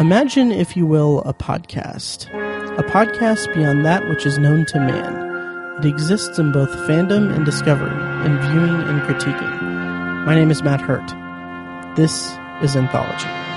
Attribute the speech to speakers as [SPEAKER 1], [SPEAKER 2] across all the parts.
[SPEAKER 1] Imagine, if you will, a podcast. A podcast beyond that which is known to man. It exists in both fandom and discovery, in viewing and critiquing. My name is Matt Hurt. This is Anthology.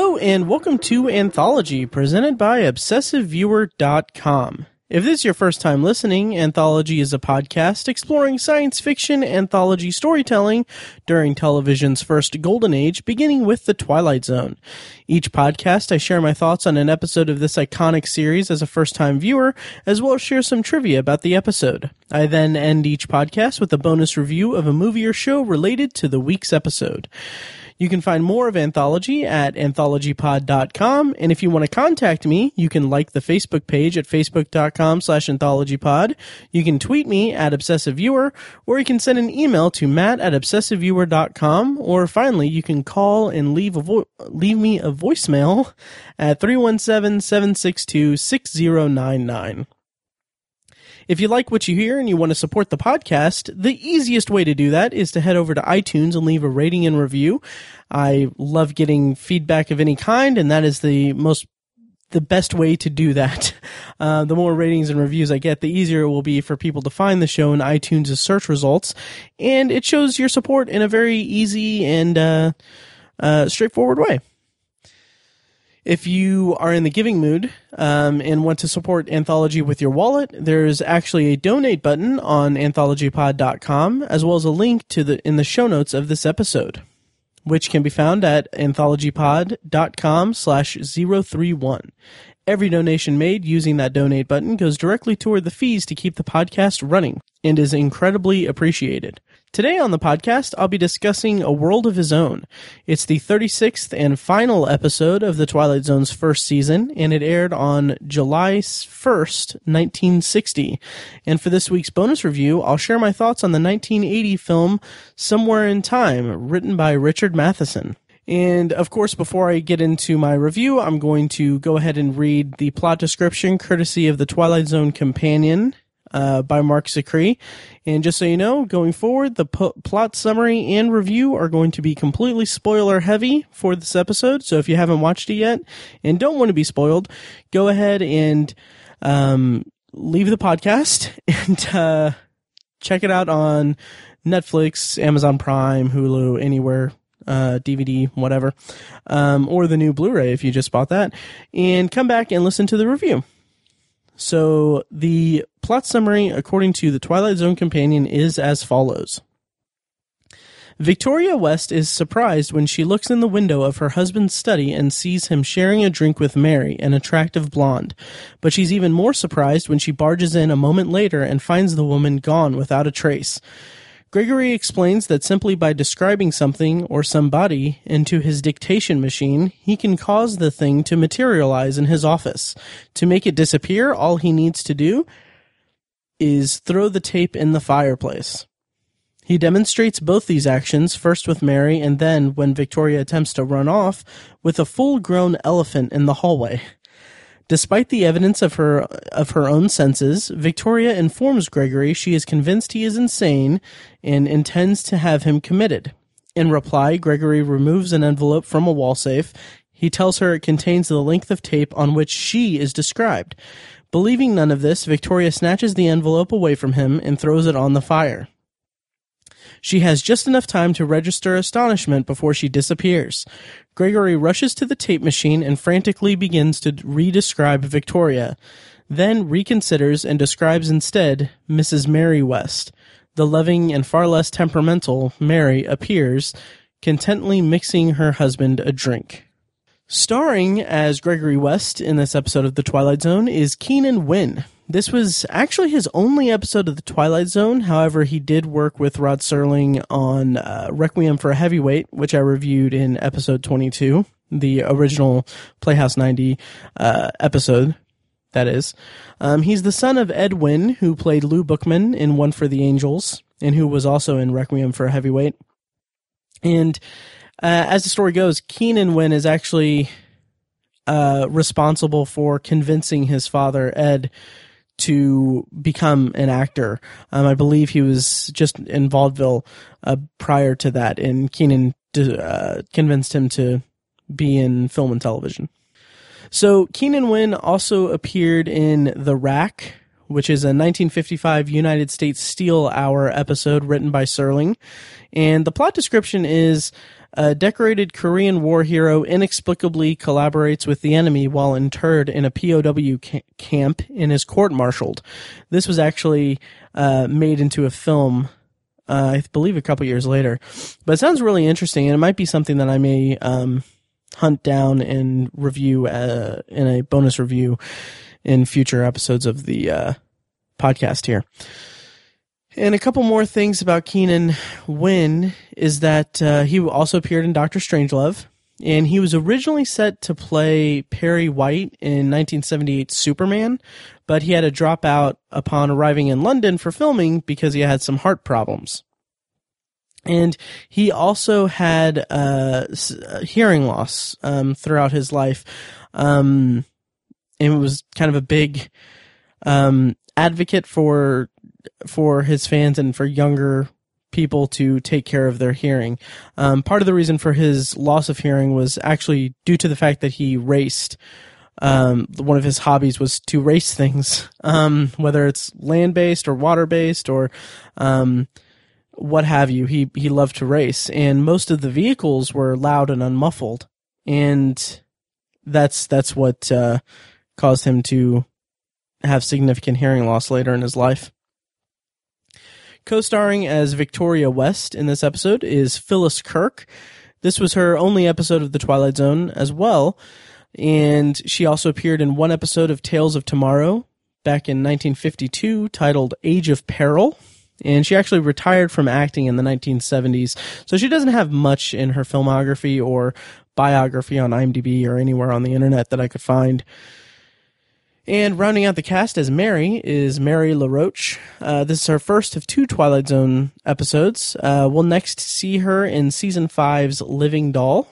[SPEAKER 1] Hello and welcome to Anthology, presented by ObsessiveViewer.com. If this is your first time listening, Anthology is a podcast exploring science fiction anthology storytelling during television's first golden age, beginning with The Twilight Zone. Each podcast, I share my thoughts on an episode of this iconic series as a first time viewer, as well as share some trivia about the episode. I then end each podcast with a bonus review of a movie or show related to the week's episode. You can find more of Anthology at anthologypod.com. And if you want to contact me, you can like the Facebook page at facebook.com slash anthologypod. You can tweet me at obsessiveviewer, or you can send an email to matt at obsessiveviewer.com. Or finally, you can call and leave a vo- leave me a voicemail at 317-762-6099. If you like what you hear and you want to support the podcast, the easiest way to do that is to head over to iTunes and leave a rating and review. I love getting feedback of any kind, and that is the most the best way to do that. Uh, the more ratings and reviews I get, the easier it will be for people to find the show in iTunes' search results, and it shows your support in a very easy and uh, uh, straightforward way. If you are in the giving mood um, and want to support Anthology with your wallet, there's actually a donate button on anthologypod.com, as well as a link to the in the show notes of this episode, which can be found at anthologypod.com slash 031. Every donation made using that donate button goes directly toward the fees to keep the podcast running and is incredibly appreciated. Today on the podcast, I'll be discussing A World of His Own. It's the 36th and final episode of The Twilight Zone's first season, and it aired on July 1st, 1960. And for this week's bonus review, I'll share my thoughts on the 1980 film Somewhere in Time, written by Richard Matheson. And of course, before I get into my review, I'm going to go ahead and read the plot description courtesy of the Twilight Zone Companion uh, by Marc Zicree. And just so you know, going forward, the plot summary and review are going to be completely spoiler heavy for this episode. So if you haven't watched it yet and don't want to be spoiled, go ahead and um, leave the podcast and uh, check it out on Netflix, Amazon Prime, Hulu, anywhere. Uh, DVD, whatever, um, or the new Blu-ray if you just bought that, and come back and listen to the review. So the plot summary, according to the Twilight Zone companion, is as follows. Victoria West is surprised when she looks in the window of her husband's study and sees him sharing a drink with Mary, an attractive blonde. But she's even more surprised when she barges in a moment later and finds the woman gone without a trace. Gregory explains that simply by describing something or somebody into his dictation machine, he can cause the thing to materialize in his office. To make it disappear, all he needs to do is throw the tape in the fireplace. He demonstrates both these actions, first with Mary and then, when Victoria attempts to run off, with a full grown elephant in the hallway. Despite the evidence of her of her own senses, Victoria informs Gregory she is convinced he is insane and intends to have him committed. In reply, Gregory removes an envelope from a wall safe. He tells her it contains the length of tape on which she is described. Believing none of this, Victoria snatches the envelope away from him and throws it on the fire. She has just enough time to register astonishment before she disappears. Gregory rushes to the tape machine and frantically begins to re-describe Victoria, then reconsiders and describes instead Mrs. Mary West. The loving and far less temperamental Mary appears, contently mixing her husband a drink. Starring as Gregory West in this episode of The Twilight Zone is Keenan Wynn. This was actually his only episode of The Twilight Zone. However, he did work with Rod Serling on uh, Requiem for a Heavyweight, which I reviewed in episode 22, the original Playhouse 90 uh, episode, that is. Um, he's the son of Ed Wynn, who played Lou Bookman in One for the Angels, and who was also in Requiem for a Heavyweight. And uh, as the story goes, Keenan Wynn is actually uh, responsible for convincing his father Ed to become an actor. Um, I believe he was just in vaudeville uh, prior to that, and Keenan uh, convinced him to be in film and television. So Keenan Wynn also appeared in The Rack, which is a 1955 United States Steel Hour episode written by Serling. And the plot description is a decorated Korean war hero inexplicably collaborates with the enemy while interred in a POW ca- camp and is court martialed. This was actually uh, made into a film, uh, I believe, a couple years later. But it sounds really interesting, and it might be something that I may um, hunt down and review uh, in a bonus review in future episodes of the uh, podcast here. And a couple more things about Keenan Wynn is that uh, he also appeared in Doctor Strangelove, and he was originally set to play Perry White in 1978 Superman, but he had to drop out upon arriving in London for filming because he had some heart problems. And he also had uh, hearing loss um, throughout his life. Um, and was kind of a big um, advocate for for his fans and for younger people to take care of their hearing. Um, part of the reason for his loss of hearing was actually due to the fact that he raced. Um, one of his hobbies was to race things, um, whether it's land based or water based or um, what have you. He he loved to race, and most of the vehicles were loud and unmuffled, and that's that's what uh, caused him to have significant hearing loss later in his life. Co-starring as Victoria West in this episode is Phyllis Kirk. This was her only episode of The Twilight Zone as well, and she also appeared in one episode of Tales of Tomorrow back in 1952 titled Age of Peril. And she actually retired from acting in the 1970s, so she doesn't have much in her filmography or biography on IMDb or anywhere on the internet that I could find. And rounding out the cast as Mary is Mary LaRoche. Uh, this is her first of two Twilight Zone episodes. Uh, we'll next see her in season five's Living Doll.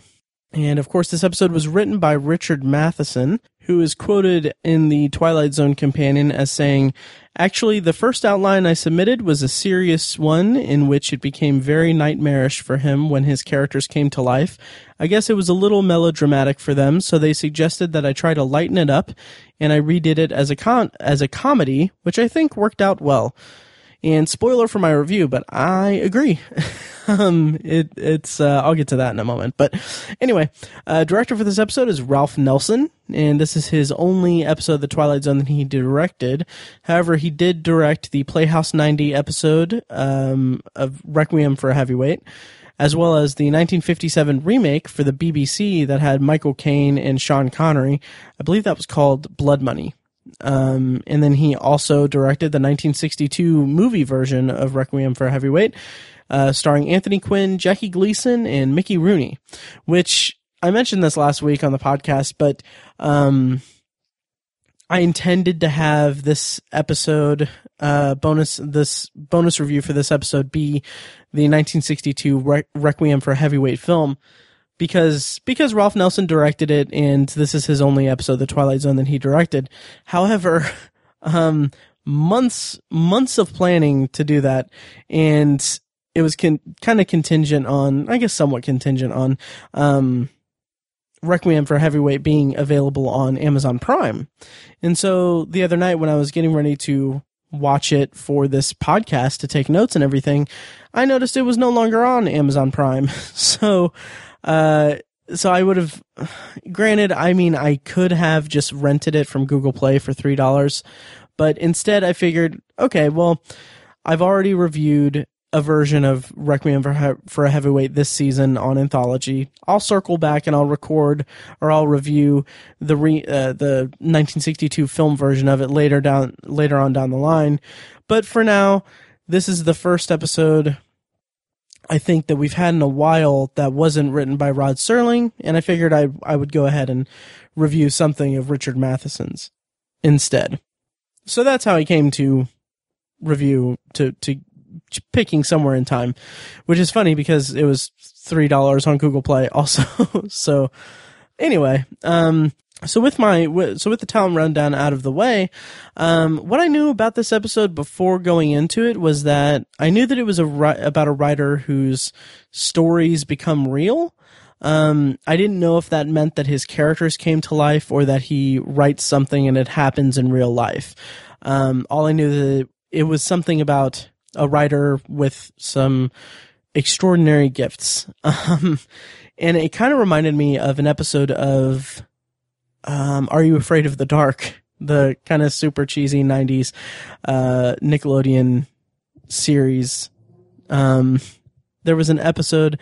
[SPEAKER 1] And of course, this episode was written by Richard Matheson, who is quoted in the Twilight Zone Companion as saying, Actually, the first outline I submitted was a serious one in which it became very nightmarish for him when his characters came to life. I guess it was a little melodramatic for them, so they suggested that I try to lighten it up, and I redid it as a con- as a comedy, which I think worked out well. And spoiler for my review, but I agree. um, it, it's, uh, I'll get to that in a moment. But anyway, uh, director for this episode is Ralph Nelson, and this is his only episode of The Twilight Zone that he directed. However, he did direct the Playhouse 90 episode, um, of Requiem for a Heavyweight, as well as the 1957 remake for the BBC that had Michael Caine and Sean Connery. I believe that was called Blood Money. Um, and then he also directed the 1962 movie version of Requiem for a Heavyweight, uh, starring Anthony Quinn, Jackie Gleason, and Mickey Rooney, which I mentioned this last week on the podcast, but um, I intended to have this episode uh, bonus this bonus review for this episode be the 1962 Re- Requiem for a Heavyweight film because because Ralph Nelson directed it and this is his only episode of the Twilight Zone that he directed. However, um, months months of planning to do that and it was con- kind of contingent on I guess somewhat contingent on um, Requiem for Heavyweight being available on Amazon Prime. And so the other night when I was getting ready to watch it for this podcast to take notes and everything, I noticed it was no longer on Amazon Prime. so uh, so I would have, granted, I mean, I could have just rented it from Google Play for $3, but instead I figured, okay, well, I've already reviewed a version of Requiem for, he- for a Heavyweight this season on Anthology. I'll circle back and I'll record or I'll review the re- uh, the 1962 film version of it later down later on down the line. But for now, this is the first episode I think that we've had in a while that wasn't written by Rod Serling, and I figured I I would go ahead and review something of Richard Matheson's instead. So that's how I came to review to to picking somewhere in time, which is funny because it was three dollars on Google Play also. so anyway, um, so with my so with the talent rundown out of the way, um, what I knew about this episode before going into it was that I knew that it was a about a writer whose stories become real. Um, I didn't know if that meant that his characters came to life or that he writes something and it happens in real life. Um, all I knew that it was something about a writer with some extraordinary gifts. Um, and it kind of reminded me of an episode of um, Are You Afraid of the Dark? The kind of super cheesy 90s uh, Nickelodeon series. Um, there was an episode,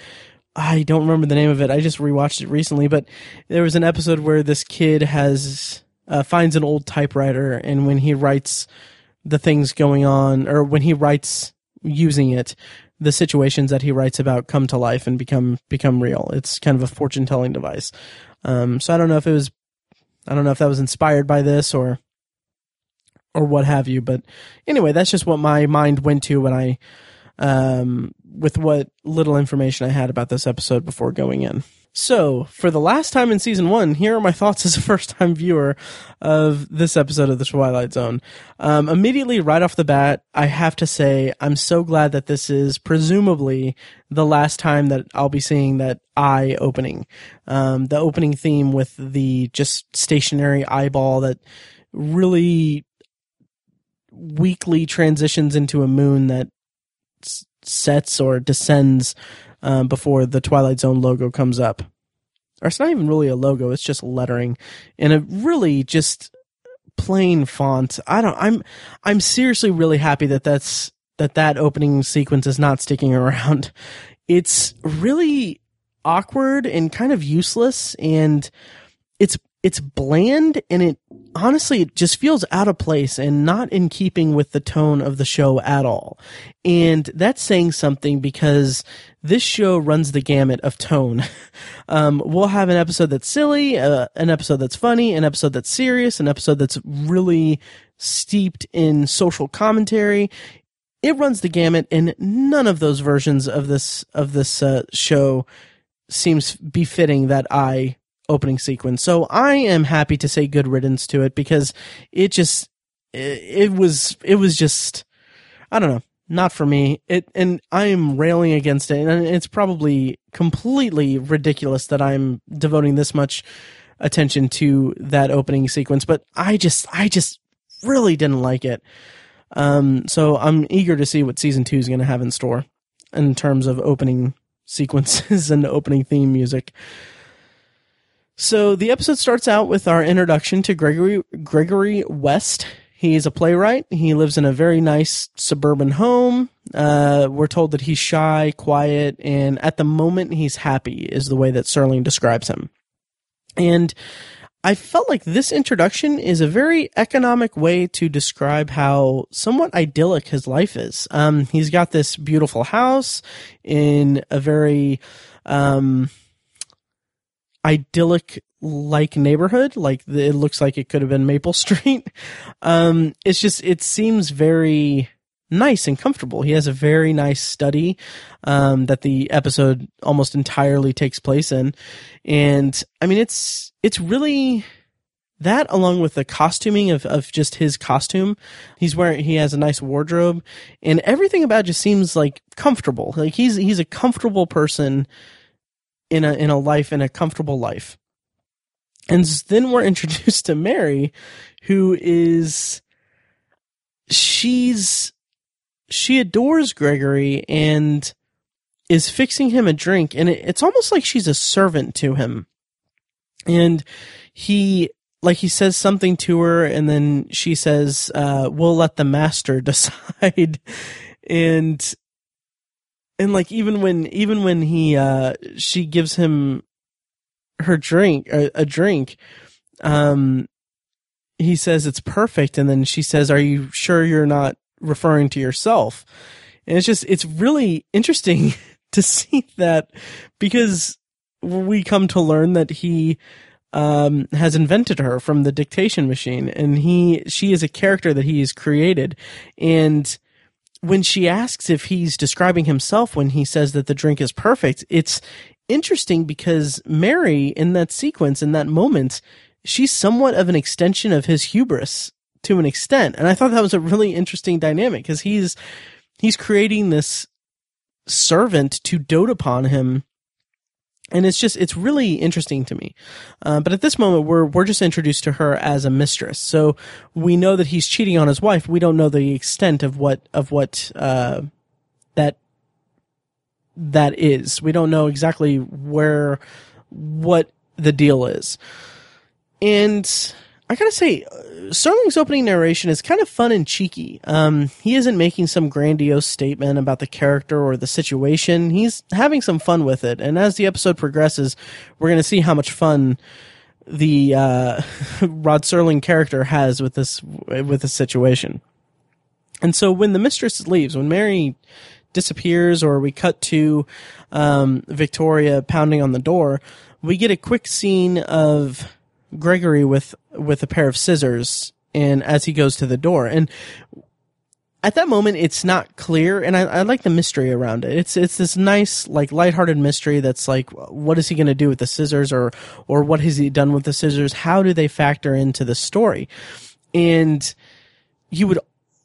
[SPEAKER 1] I don't remember the name of it. I just rewatched it recently, but there was an episode where this kid has uh, finds an old typewriter, and when he writes the things going on, or when he writes using it, the situations that he writes about come to life and become become real. It's kind of a fortune telling device. Um, so I don't know if it was I don't know if that was inspired by this or or what have you, but anyway, that's just what my mind went to when I um with what little information I had about this episode before going in. So, for the last time in season one, here are my thoughts as a first time viewer of this episode of The Twilight Zone. Um, immediately, right off the bat, I have to say, I'm so glad that this is presumably the last time that I'll be seeing that eye opening. Um, the opening theme with the just stationary eyeball that really weakly transitions into a moon that sets or descends um, before the Twilight Zone logo comes up. Or it's not even really a logo; it's just lettering in a really just plain font. I don't. I'm I'm seriously really happy that that's that that opening sequence is not sticking around. It's really awkward and kind of useless, and it's it's bland and it honestly it just feels out of place and not in keeping with the tone of the show at all. And that's saying something because this show runs the gamut of tone. Um, we'll have an episode that's silly, uh, an episode that's funny, an episode that's serious, an episode that's really steeped in social commentary. It runs the gamut, and none of those versions of this of this uh, show seems befitting that eye opening sequence. So I am happy to say good riddance to it because it just it, it was it was just I don't know not for me. It and I am railing against it, and it's probably completely ridiculous that I'm devoting this much attention to that opening sequence. But I just I just really didn't like it. Um, so I'm eager to see what season two is going to have in store in terms of opening sequences and opening theme music. So the episode starts out with our introduction to Gregory Gregory West. He's a playwright. He lives in a very nice suburban home. Uh, we're told that he's shy, quiet, and at the moment he's happy is the way that Serling describes him. And I felt like this introduction is a very economic way to describe how somewhat idyllic his life is. Um, he's got this beautiful house in a very, um, idyllic like neighborhood. Like the, it looks like it could have been Maple Street. Um, it's just, it seems very nice and comfortable. He has a very nice study, um, that the episode almost entirely takes place in. And I mean, it's, it's really, that along with the costuming of, of just his costume he's wearing he has a nice wardrobe and everything about just seems like comfortable like he's he's a comfortable person in a in a life in a comfortable life. And then we're introduced to Mary, who is she's she adores Gregory and is fixing him a drink and it, it's almost like she's a servant to him. And he like he says something to her and then she says uh, we'll let the master decide and and like even when even when he uh she gives him her drink a, a drink um he says it's perfect. And then she says are you sure you're not referring to yourself? And it's just it's really interesting to see that because we come to learn that he um, has invented her from the dictation machine. And he she is a character that he has created. And when she asks if he's describing himself when he says that the drink is perfect, it's interesting because Mary in that sequence, in that moment, she's somewhat of an extension of his hubris to an extent. And I thought that was a really interesting dynamic because he's, he's creating this servant to dote upon him. And it's just, it's really interesting to me. Uh, but at this moment, we're, we're just introduced to her as a mistress. So we know that he's cheating on his wife. We don't know the extent of what, of what, uh, that, that is. We don't know exactly where, what the deal is. And I gotta say, Serling's opening narration is kind of fun and cheeky. Um, he isn't making some grandiose statement about the character or the situation. He's having some fun with it. And as the episode progresses, we're going to see how much fun the uh, Rod Serling character has with this with this situation. And so when the mistress leaves, when Mary disappears, or we cut to um, Victoria pounding on the door, we get a quick scene of Gregory with with a pair of scissors and as he goes to the door. And at that moment it's not clear and I, I like the mystery around it. It's it's this nice like lighthearted mystery that's like what is he going to do with the scissors or or what has he done with the scissors? How do they factor into the story? And you would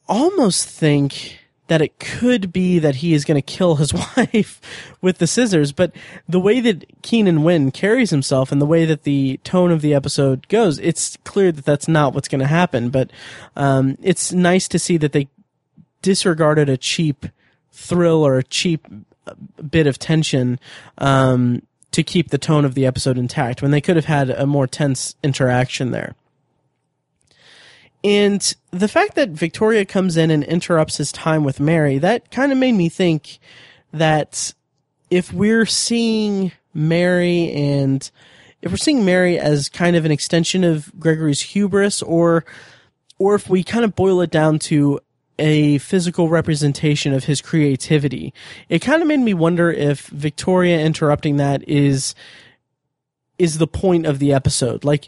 [SPEAKER 1] almost think that it could be that he is going to kill his wife with the scissors. But the way that Keenan Wynn carries himself and the way that the tone of the episode goes, it's clear that that's not what's going to happen. But um, it's nice to see that they disregarded a cheap thrill or a cheap uh, bit of tension um, to keep the tone of the episode intact when they could have had a more tense interaction there. And the fact that Victoria comes in and interrupts his time with Mary, that kind of made me think that if we're seeing Mary and if we're seeing Mary as kind of an extension of Gregory's hubris or or if we kind of boil it down to a physical representation of his creativity, it kind of made me wonder if Victoria interrupting that is is the point of the episode. Like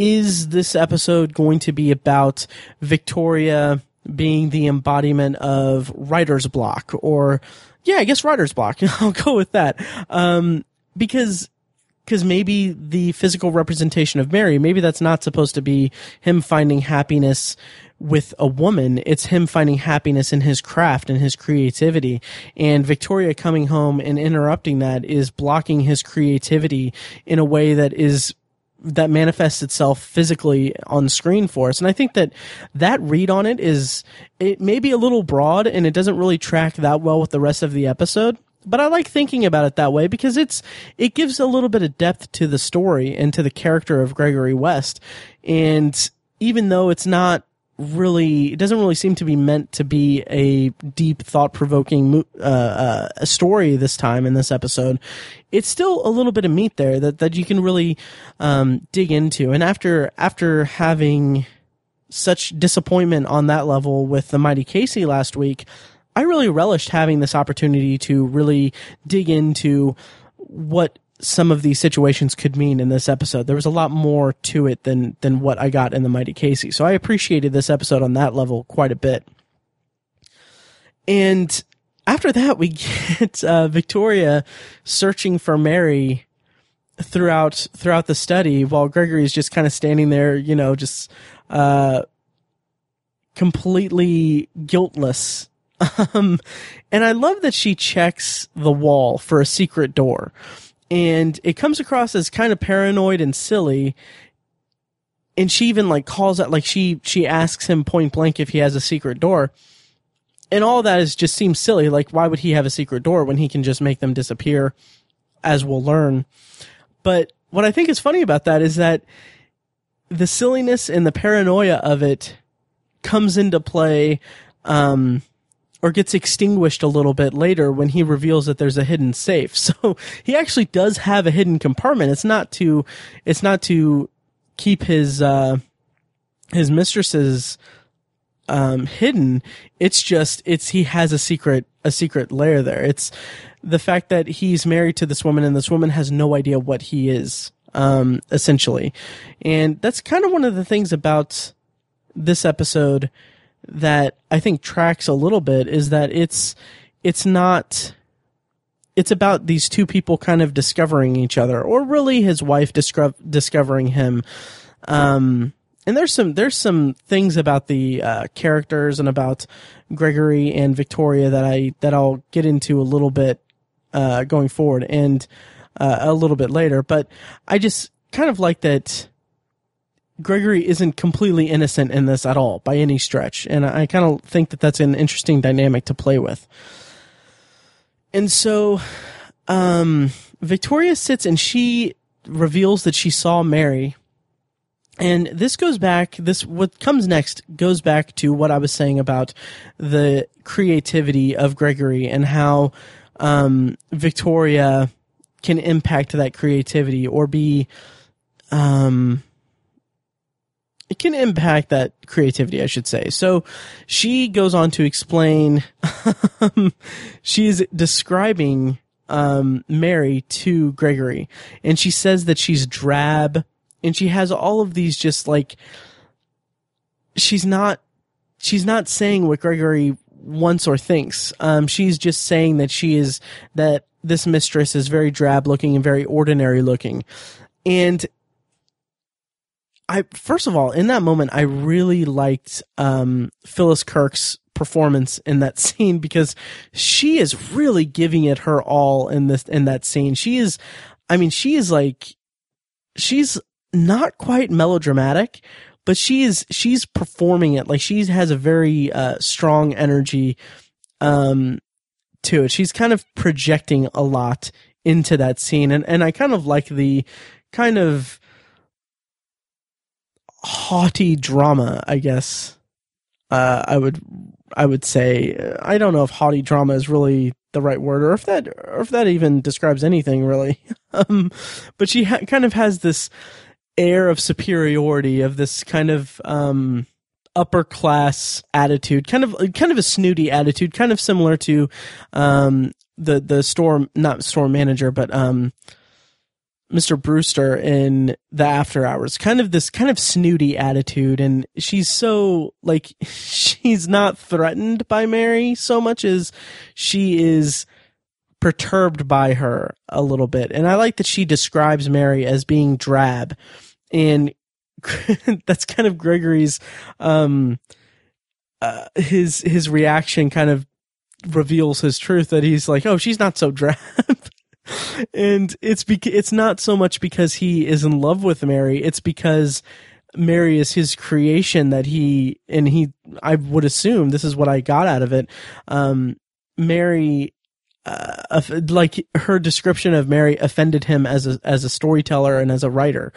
[SPEAKER 1] is this episode going to be about Victoria being the embodiment of writer's block or yeah, I guess writer's block. I'll go with that. Um, because because maybe the physical representation of Mary, maybe that's not supposed to be him finding happiness with a woman. It's him finding happiness in his craft and his creativity. And Victoria coming home and interrupting that is blocking his creativity in a way that is that manifests itself physically on screen for us. And I think that that read on it is, it may be a little broad and it doesn't really track that well with the rest of the episode. But I like thinking about it that way because it's, it gives a little bit of depth to the story and to the character of Gregory West. And even though it's not really it doesn't really seem to be meant to be a deep thought provoking uh, uh, story this time in this episode. It's still a little bit of meat there that that you can really um, dig into. And after after having such disappointment on that level with the mighty Casey last week I really relished having this opportunity to really dig into what some of these situations could mean in this episode. There was a lot more to it than than what I got in the Mighty Casey. So I appreciated this episode on that level quite a bit. And after that, we get uh, Victoria searching for Mary throughout throughout the study, while Gregory is just kind of standing there, you know, just uh, completely guiltless. Um, and I love that she checks the wall for a secret door and it comes across as kind of paranoid and silly. And she even like calls out like she she asks him point blank if he has a secret door. And all that is just seems silly. Like why would he have a secret door when he can just make them disappear as we'll learn? But what i think is funny about that is that the silliness and the paranoia of it comes into play um, or gets extinguished a little bit later when he reveals that there's a hidden safe. So he actually does have a hidden compartment. It's not to, it's not to keep his, uh, his mistresses, um, hidden. It's just, it's, he has a secret, a secret lair there. It's the fact that he's married to this woman and this woman has no idea what he is, um, essentially. And that's kind of one of the things about this episode that I think tracks a little bit is that it's it's not it's about these two people kind of discovering each other or really his wife discover, discovering him Um, and there's some there's some things about the uh, characters and about Gregory and Victoria that I that I'll get into a little bit uh, going forward and uh, a little bit later. But I just kind of like that Gregory isn't completely innocent in this at all by any stretch, and I, kind of think that that's an interesting dynamic to play with. And so, um, Victoria sits and she reveals that she saw Mary and this goes back, this, what comes next goes back to what I was saying about the creativity of Gregory and how, um, Victoria can impact that creativity or be, um, it can impact that creativity, I should say. So she goes on to explain, she's describing, um, Mary to Gregory and she says that she's drab, and she has all of these just like she's not she's not saying what Gregory wants or thinks. Um, she's just saying that she is that this mistress is very drab looking and very ordinary looking, and I first of all in that moment I really liked um, Phyllis Kirk's performance in that scene because she is really giving it her all in this in that scene. She is, I mean, she is like she's not quite melodramatic, but she is she's performing it like she has a very uh, strong energy um, to it. She's kind of projecting a lot into that scene, and and I kind of like the kind of haughty drama, I guess. Uh, I would I would say I don't know if haughty drama is really the right word, or if that or if that even describes anything really. um, but she ha- kind of has this air of superiority of this kind of um, upper class attitude, kind of kind of a snooty attitude, kind of similar to um, the the store not store manager, but um, Mr. Brewster in the after hours. Kind of this kind of snooty attitude, and she's so like she's not threatened by Mary so much as she is perturbed by her a little bit. And I like that she describes Mary as being drab and that's kind of Gregory's um uh, his his reaction kind of reveals his truth that he's like, "Oh, she's not so drab." And it's because it's not so much because he is in love with Mary, it's because Mary is his creation that he and he I would assume this is what I got out of it. Um Mary uh, like her description of Mary offended him as a as a storyteller and as a writer.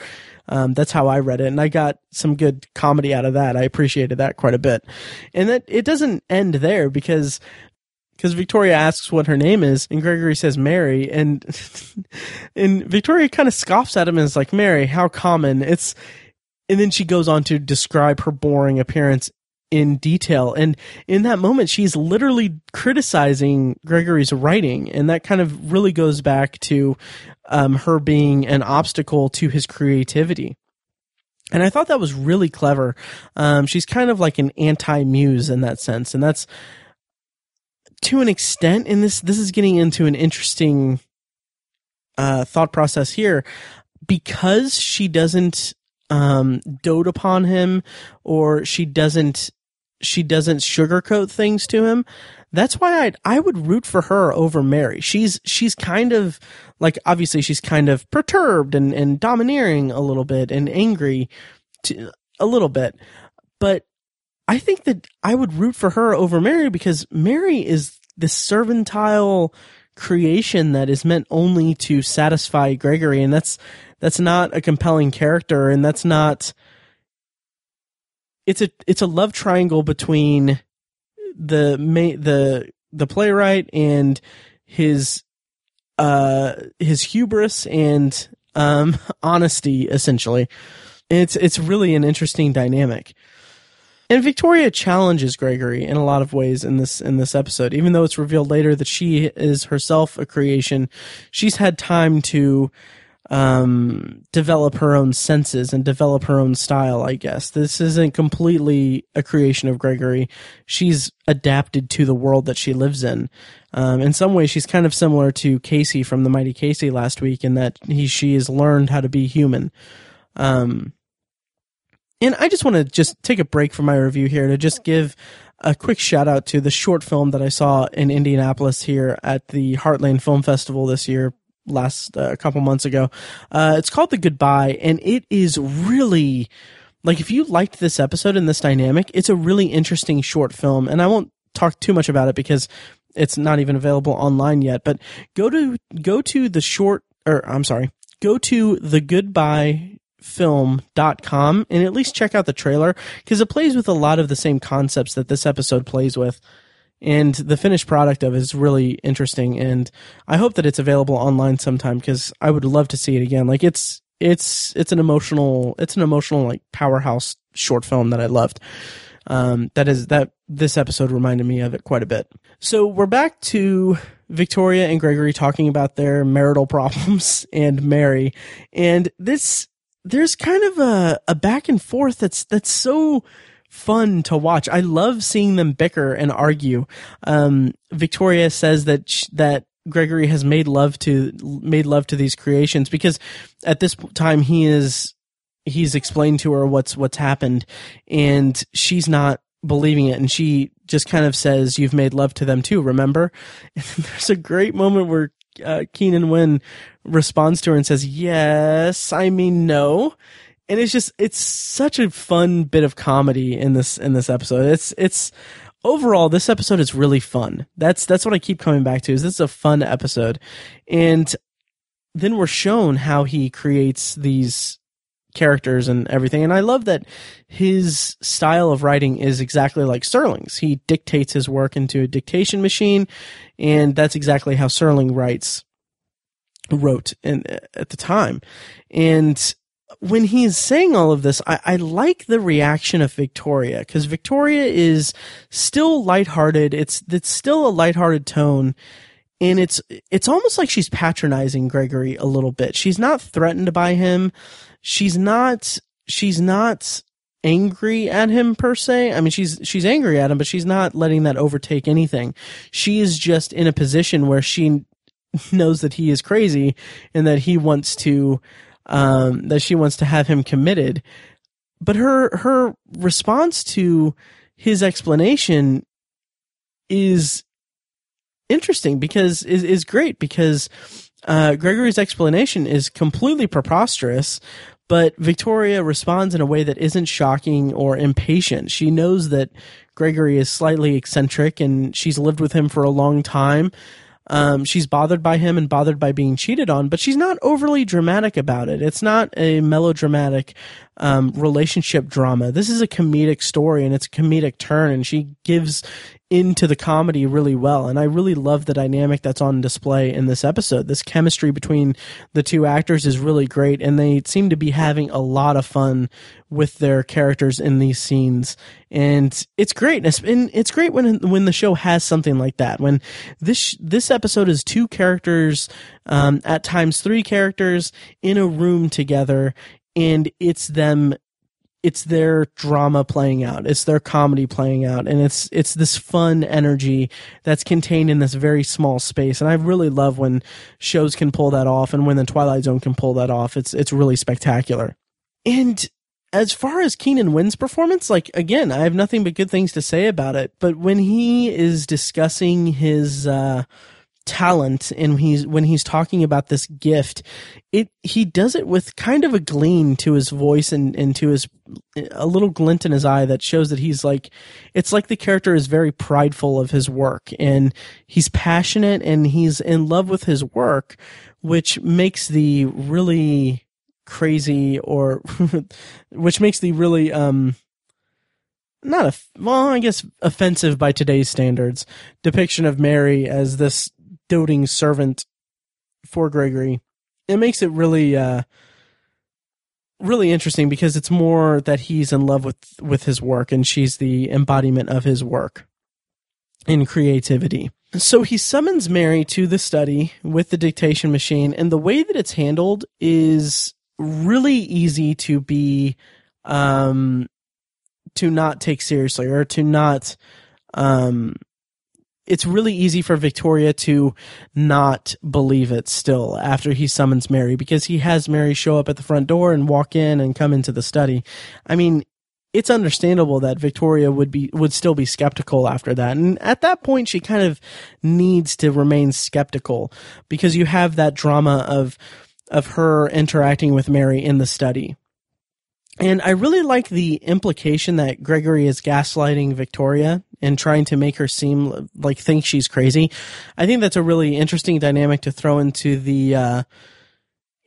[SPEAKER 1] Um, that's how I read it, and I got some good comedy out of that. I appreciated that quite a bit, and that it doesn't end there because because Victoria asks what her name is, and Gregory says Mary, and and Victoria kind of scoffs at him and is like, "Mary, how common?" It's and then she goes on to describe her boring appearance in detail. And in that moment, she's literally criticizing Gregory's writing. And that kind of really goes back to um, her being an obstacle to his creativity. And I thought that was really clever. Um, she's kind of like an anti-muse in that sense. And that's to an extent, and this, this is getting into an interesting, uh, thought process here. Because she doesn't, um, dote upon him or she doesn't she doesn't sugarcoat things to him. That's why I I would root for her over Mary. She's she's kind of like obviously she's kind of perturbed and and domineering a little bit and angry to, a little bit. But I think that I would root for her over Mary because Mary is this servile creation that is meant only to satisfy Gregory and that's that's not a compelling character and that's not it's a it's a love triangle between the the the playwright and his uh his hubris and um honesty essentially. It's it's really an interesting dynamic. And Victoria challenges Gregory in a lot of ways in this in this episode. Even though it's revealed later that she is herself a creation, she's had time to um, develop her own senses and develop her own style, I guess. This isn't completely a creation of Gregory. She's adapted to the world that she lives in. Um, in some ways, she's kind of similar to Casey from the Mighty Casey last week in that he, she has learned how to be human. Um, And I just want to just take a break from my review here to just give a quick shout out to the short film that I saw in Indianapolis here at the Heartland Film Festival this year, last a uh, couple months ago. Uh, it's called The Goodbye, and it is really like if you liked this episode and this dynamic, it's a really interesting short film. And I won't talk too much about it because it's not even available online yet. But go to go to the short, or I'm sorry, go to the Goodbye film.com and at least check out the trailer because it plays with a lot of the same concepts that this episode plays with. And the finished product of it is really interesting. And I hope that it's available online sometime because I would love to see it again. Like it's, it's, it's an emotional, it's an emotional like powerhouse short film that I loved. Um, that is, that this episode reminded me of it quite a bit. So we're back to Victoria and Gregory talking about their marital problems and Mary. And this there's kind of a, a back and forth that's that's so fun to watch. I love seeing them bicker and argue. Um, Victoria says that sh- that Gregory has made love to made love to these creations because at this time he is he's explained to her what's what's happened and she's not believing it and she just kind of says you've made love to them too remember and there's a great moment where uh, Keenan Wynn responds to her and says, "Yes, I mean no." And it's just it's such a fun bit of comedy in this in this episode. It's it's overall this episode is really fun. That's that's what I keep coming back to. Is this is a fun episode. And then we're shown how he creates these characters and everything. And I love that his style of writing is exactly like Serling's. He dictates his work into a dictation machine, and that's exactly how Serling writes wrote in, at the time. And when he's saying all of this, I, I like the reaction of Victoria because Victoria is still lighthearted. It's it's still a lighthearted tone, and it's it's almost like she's patronizing Gregory a little bit. She's not threatened by him. She's not she's not angry at him per se. I mean, she's she's angry at him, but she's not letting that overtake anything. She is just in a position where she knows that he is crazy and that he wants to um, that she wants to have him committed. But her her response to his explanation is interesting because is is great because uh, Gregory's explanation is completely preposterous, but Victoria responds in a way that isn't shocking or impatient. She knows that Gregory is slightly eccentric and she's lived with him for a long time. Um, she's bothered by him and bothered by being cheated on, but she's not overly dramatic about it. It's not a melodramatic um, relationship drama. This is a comedic story and it's a comedic turn, and she gives into the comedy really well. And I really love the dynamic that's on display in this episode. This chemistry between the two actors is really great, and they seem to be having a lot of fun with their characters in these scenes. And it's great. And it's great when when the show has something like that. When this this episode is two characters, um, at times three characters in a room together, and it's them it's their drama playing out it's their comedy playing out and it's it's this fun energy that's contained in this very small space and i really love when shows can pull that off and when the twilight zone can pull that off it's it's really spectacular and as far as Keenan Wynn's performance, like again, I have nothing but good things to say about it. But when he is discussing his uh, talent and he's when he's talking about this gift it he does it with kind of a gleam to his voice and, and to his a little glint in his eye that shows that he's like it's like the character is very prideful of his work and he's passionate and he's in love with his work which makes the really crazy or which makes the really um not a well, I guess offensive by today's standards depiction of Mary as this doting servant for Gregory. It makes it really uh really interesting because it's more that he's in love with with his work and she's the embodiment of his work in creativity. So he summons Mary to the study with the dictation machine and the way that it's handled is really easy to be um to not take seriously or to not um it's really easy for Victoria to not believe it still after he summons Mary because he has Mary show up at the front door and walk in and come into the study. I mean, it's understandable that Victoria would be would still be skeptical after that. And at that point she kind of needs to remain skeptical because you have that drama of of her interacting with Mary in the study. And I really like the implication that Gregory is gaslighting Victoria and trying to make her seem like think she's crazy. I think that's a really interesting dynamic to throw into the uh,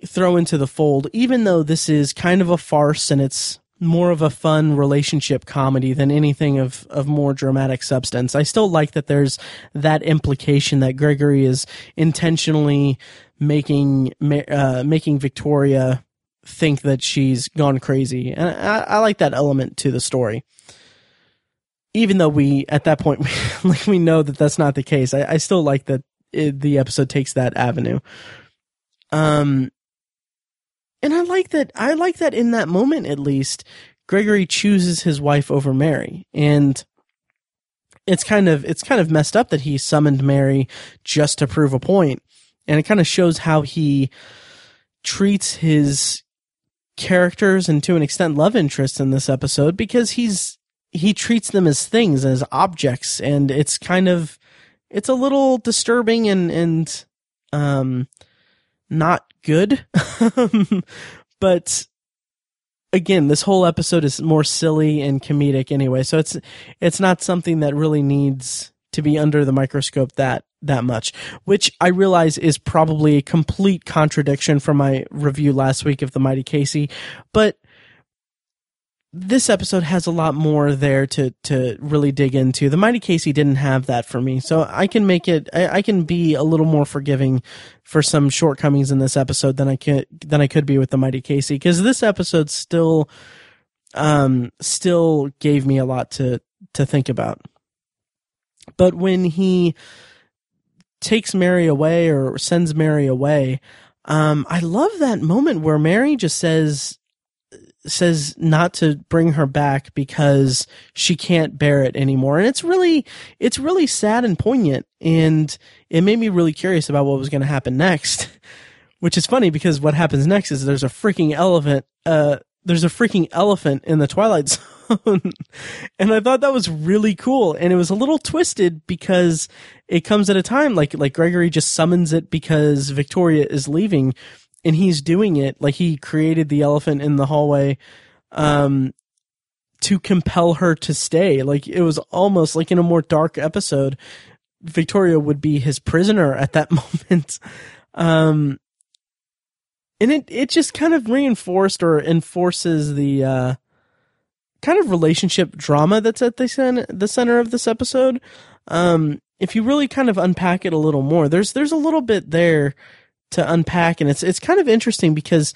[SPEAKER 1] throw into the fold, even though this is kind of a farce and it's more of a fun relationship comedy than anything of, of more dramatic substance. I still like that there's that implication that Gregory is intentionally making uh, making Victoria think that she's gone crazy, and I, I, like that element to the story. Even though we at that point like we know that that's not the case, I, I still like that it, the episode takes that avenue. Um, and I like that. I like that in that moment, at least, Gregory chooses his wife over Mary, and it's kind of it's kind of messed up that he summoned Mary just to prove a point, and it kind of shows how he treats his characters and to an extent love interests in this episode because he's he treats them as things as objects and it's kind of it's a little disturbing and and um not good. but again, this whole episode is more silly and comedic anyway, so it's it's not something that really needs to be under the microscope that that much, which I realize is probably a complete contradiction from my review last week of the Mighty Casey, but this episode has a lot more there to to really dig into. The Mighty Casey didn't have that for me, so I can make it. I, I, can be a little more forgiving for some shortcomings in this episode than I could than I could be with the Mighty Casey because this episode still, um, still gave me a lot to to think about. But when he takes Mary away or sends Mary away, um, I love that moment where Mary just says says not to bring her back because she can't bear it anymore. And it's really, it's really sad and poignant. And it made me really curious about what was going to happen next, which is funny because what happens next is there's a freaking elephant, uh, there's a freaking elephant in the Twilight Zone. and I thought that was really cool. And it was a little twisted because it comes at a time like, like Gregory just summons it because Victoria is leaving and he's doing it like he created the elephant in the hallway um to compel her to stay. Like it was almost like in a more dark episode victoria would be his prisoner at that moment. Um and it it just kind of reinforced or enforces the uh kind of relationship drama that's at the center the center of this episode. Um if you really kind of unpack it a little more there's there's a little bit there to unpack and it's it's kind of interesting because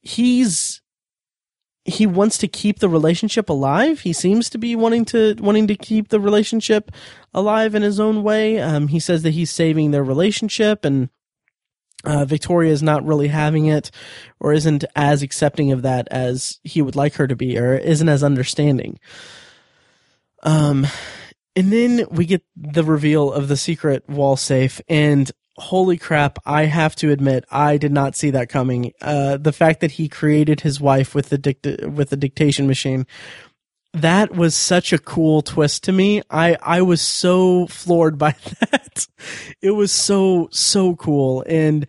[SPEAKER 1] he's he wants to keep the relationship alive. He seems to be wanting to wanting to keep the relationship alive in his own way. Um, he says that he's saving their relationship, and uh, Victoria is not really having it, or isn't as accepting of that as he would like her to be, or isn't as understanding. Um, and then we get the reveal of the secret wall safe, and holy crap, I have to admit, I did not see that coming. Uh, the fact that he created his wife with the dict- with the dictation machine, that was such a cool twist to me. I, I was so floored by that. it was so, so cool. And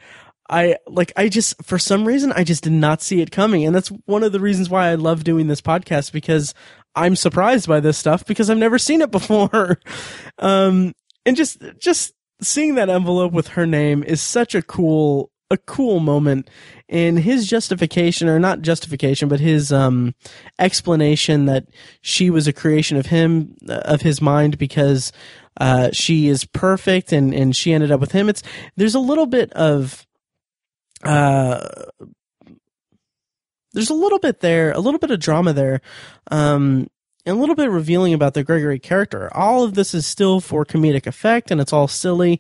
[SPEAKER 1] I, like, I just, for some reason, I just did not see it coming. And that's one of the reasons why I love doing this podcast because I'm surprised by this stuff because I've never seen it before. um, and just, just seeing that envelope with her name is such a cool a cool moment. And his justification or not justification but his um explanation that she was a creation of him of his mind because uh she is perfect and and she ended up with him. It's there's a little bit of uh there's a little bit there a little bit of drama there. Um and a little bit revealing about the Gregory character. All of this is still for comedic effect and it's all silly,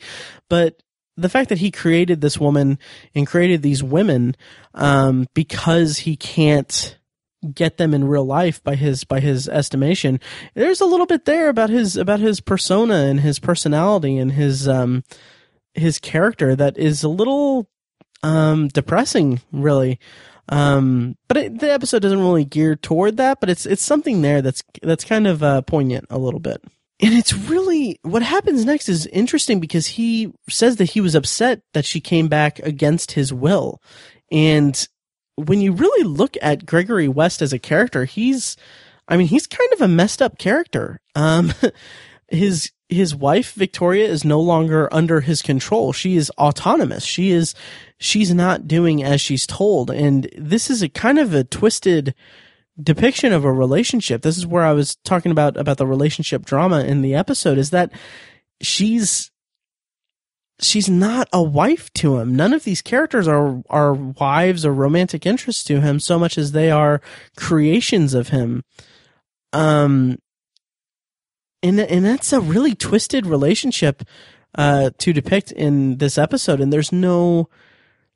[SPEAKER 1] but the fact that he created this woman and created these women um, because he can't get them in real life by his by his estimation there's a little bit there about his about his persona and his personality and his um his character that is a little um, depressing, really. Um, but it, the episode doesn't really gear toward that, but it's it's something there that's that's kind of uh, poignant a little bit. And it's really what happens next is interesting because he says that he was upset that she came back against his will. And when you really look at Gregory West as a character, he's I mean, he's kind of a messed up character. Um, his his wife Victoria is no longer under his control. She is autonomous. She is she's not doing as she's told, and this is a kind of a twisted depiction of a relationship. This is where I was talking about about the relationship drama in the episode. Is that she's she's not a wife to him. None of these characters are are wives or romantic interests to him so much as they are creations of him. Um and and that's a really twisted relationship uh, to depict in this episode. And there's no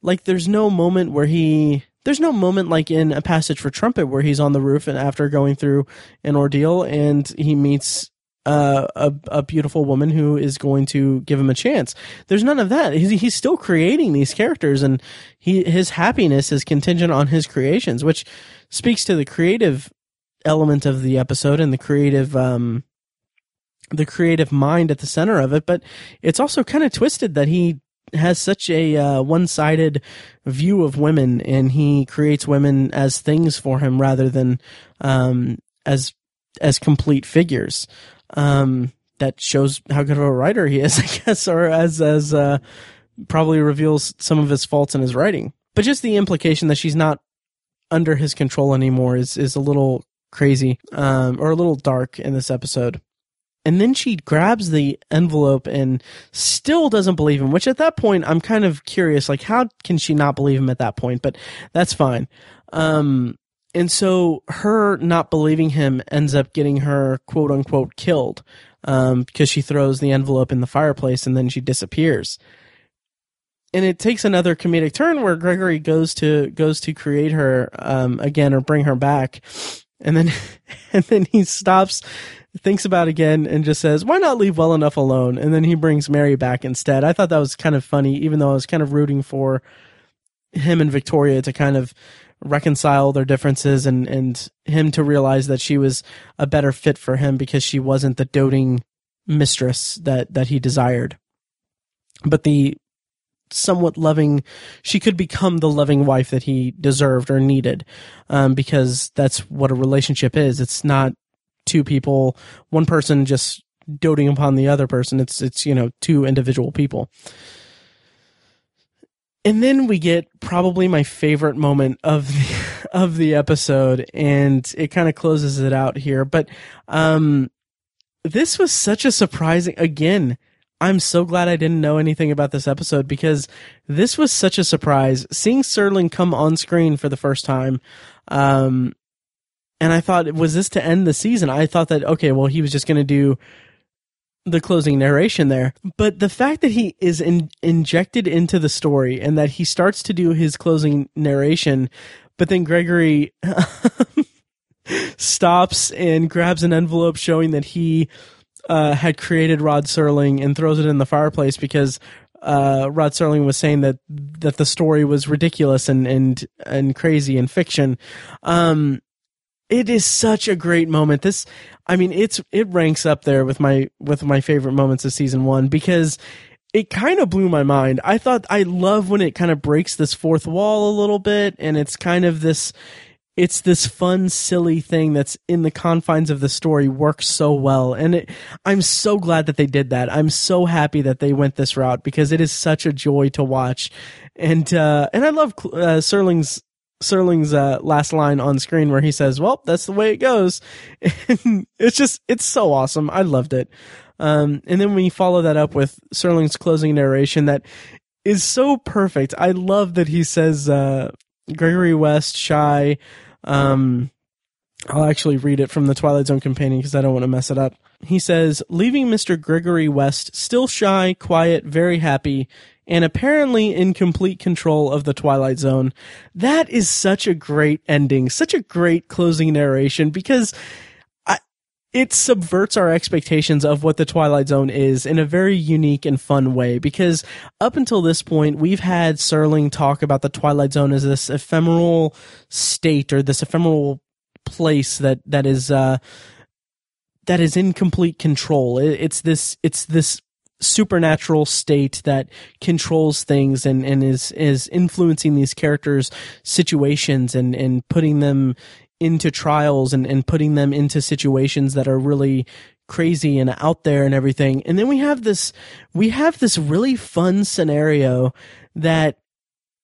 [SPEAKER 1] like there's no moment where he there's no moment like in a passage for trumpet where he's on the roof and after going through an ordeal and he meets uh, a a beautiful woman who is going to give him a chance. There's none of that. He's, he's still creating these characters, and he his happiness is contingent on his creations, which speaks to the creative element of the episode and the creative um, the creative mind at the center of it, but it's also kind of twisted that he has such a uh, one-sided view of women, and he creates women as things for him rather than um, as as complete figures. Um, that shows how good of a writer he is, I guess, or as as uh, probably reveals some of his faults in his writing. But just the implication that she's not under his control anymore is is a little crazy um, or a little dark in this episode. And then she grabs the envelope and still doesn't believe him, which at that point I'm kind of curious, like how can she not believe him at that point? But that's fine. Um, and so her not believing him ends up getting her quote unquote killed, um, because she throws the envelope in the fireplace and then she disappears. And it takes another comedic turn where Gregory goes to goes to create her um, again or bring her back, and then and then he stops thinks about again and just says, "Why not leave well enough alone?" And then he brings Mary back instead. I thought that was kind of funny, even though I was kind of rooting for him and Victoria to kind of reconcile their differences and and him to realize that she was a better fit for him because she wasn't the doting mistress that that he desired. But the somewhat loving she could become the loving wife that he deserved or needed um, because that's what a relationship is it's not two people, one person just doting upon the other person. It's it's you know two individual people. And then we get probably my favorite moment of the of the episode, and it kind of closes it out here. But um, this was such a surprising. Again, I'm so glad I didn't know anything about this episode because this was such a surprise. Seeing Serling come on screen for the first time, um, and I thought, was this to end the season? I thought that, okay, well, he was just going to do the closing narration there. But the fact that he is in, injected into the story and that he starts to do his closing narration, but then Gregory stops and grabs an envelope showing that he uh, had created Rod Serling and throws it in the fireplace because uh, Rod Serling was saying that that the story was ridiculous and and and crazy and fiction. Um, it is such a great moment. This, I mean, it's it ranks up there with my with my favorite moments of season one because it kind of blew my mind. I thought I love when it kind of breaks this fourth wall a little bit, and it's kind of this. It's this fun, silly thing that's in the confines of the story works so well, and it, I'm so glad that they did that. I'm so happy that they went this route because it is such a joy to watch, and uh, and I love uh, Serling's Serling's uh, last line on screen where he says, "Well, that's the way it goes." And it's just it's so awesome. I loved it. Um, and then we follow that up with Serling's closing narration that is so perfect. I love that he says uh, Gregory West shy. Um, I'll actually read it from the Twilight Zone companion because I don't want to mess it up. He says, leaving Mr. Gregory West still shy, quiet, very happy, and apparently in complete control of the Twilight Zone. That is such a great ending, such a great closing narration because it subverts our expectations of what the Twilight Zone is in a very unique and fun way because up until this point, we've had Serling talk about the Twilight Zone as this ephemeral state or this ephemeral place that, that is, uh, that is in complete control. It's this, it's this supernatural state that controls things and, and is, is influencing these characters' situations and, and putting them into trials and, and putting them into situations that are really crazy and out there and everything. And then we have this, we have this really fun scenario that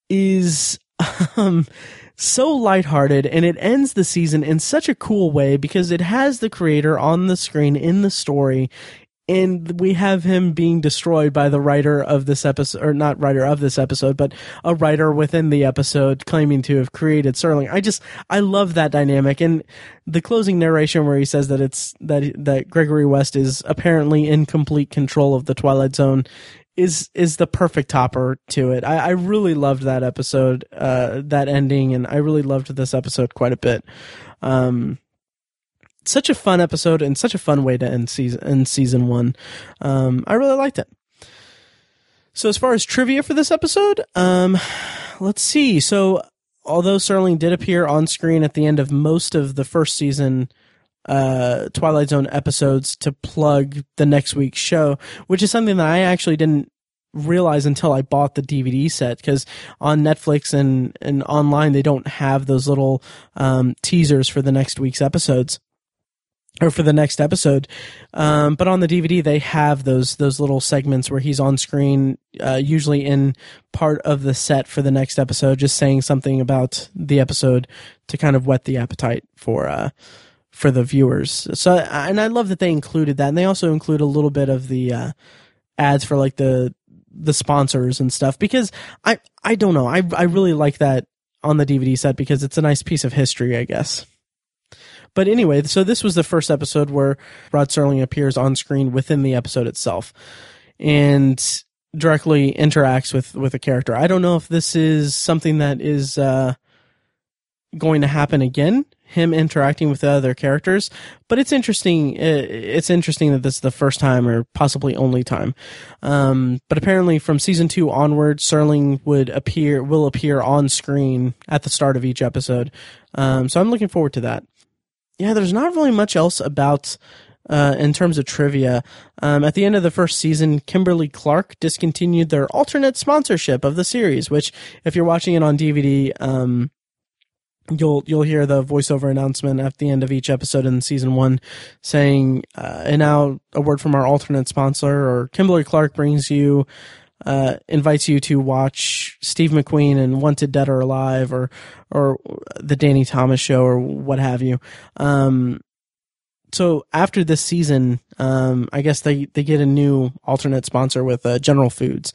[SPEAKER 1] is, um, so lighthearted and it ends the season in such a cool way because it has the creator on the screen in the story and we have him being destroyed by the writer of this episode, or not writer of this episode, but a writer within the episode claiming to have created Serling. I just, I love that dynamic. And the closing narration where he says that it's, that, that Gregory West is apparently in complete control of the Twilight Zone is, is the perfect topper to it. I, I really loved that episode, uh, that ending, and I really loved this episode quite a bit. Um, such a fun episode and such a fun way to end season end season one. Um, I really liked it. So as far as trivia for this episode, um, let's see. So although Serling did appear on screen at the end of most of the first season uh, Twilight Zone episodes to plug the next week's show, which is something that I actually didn't realize until I bought the DVD set because on Netflix and, and online they don't have those little um, teasers for the next week's episodes or for the next episode. Um, but on the DVD, they have those those little segments where he's on screen, uh, usually in part of the set for the next episode, just saying something about the episode to kind of whet the appetite for uh, for the viewers. So, and I love that they included that, and they also include a little bit of the uh, ads for like the the sponsors and stuff because I I don't know I I really like that on the DVD set because it's a nice piece of history, I guess. But anyway, so this was the first episode where Rod Serling appears on screen within the episode itself and directly interacts with with a character. I don't know if this is something that is uh, going to happen again him interacting with the other characters but it's interesting uh, it's interesting that this is the first time or possibly only time. Um, but apparently from season two onward serling would appear will appear on screen at the start of each episode. Um, so i'm looking forward to that yeah, there's not really much else about uh, in terms of trivia. Um, at the end of the first season, Kimberly Clark discontinued their alternate sponsorship of the series. Which, if you're watching it on DVD, um, you'll you'll hear the voiceover announcement at the end of each episode in season one, saying, uh, "And now a word from our alternate sponsor." Or Kimberly Clark brings you uh, invites you to watch Steve McQueen and Wanted Dead or Alive or or the Danny Thomas Show or what have you. Um, so after this season, um, I guess they they get a new alternate sponsor with uh, General Foods.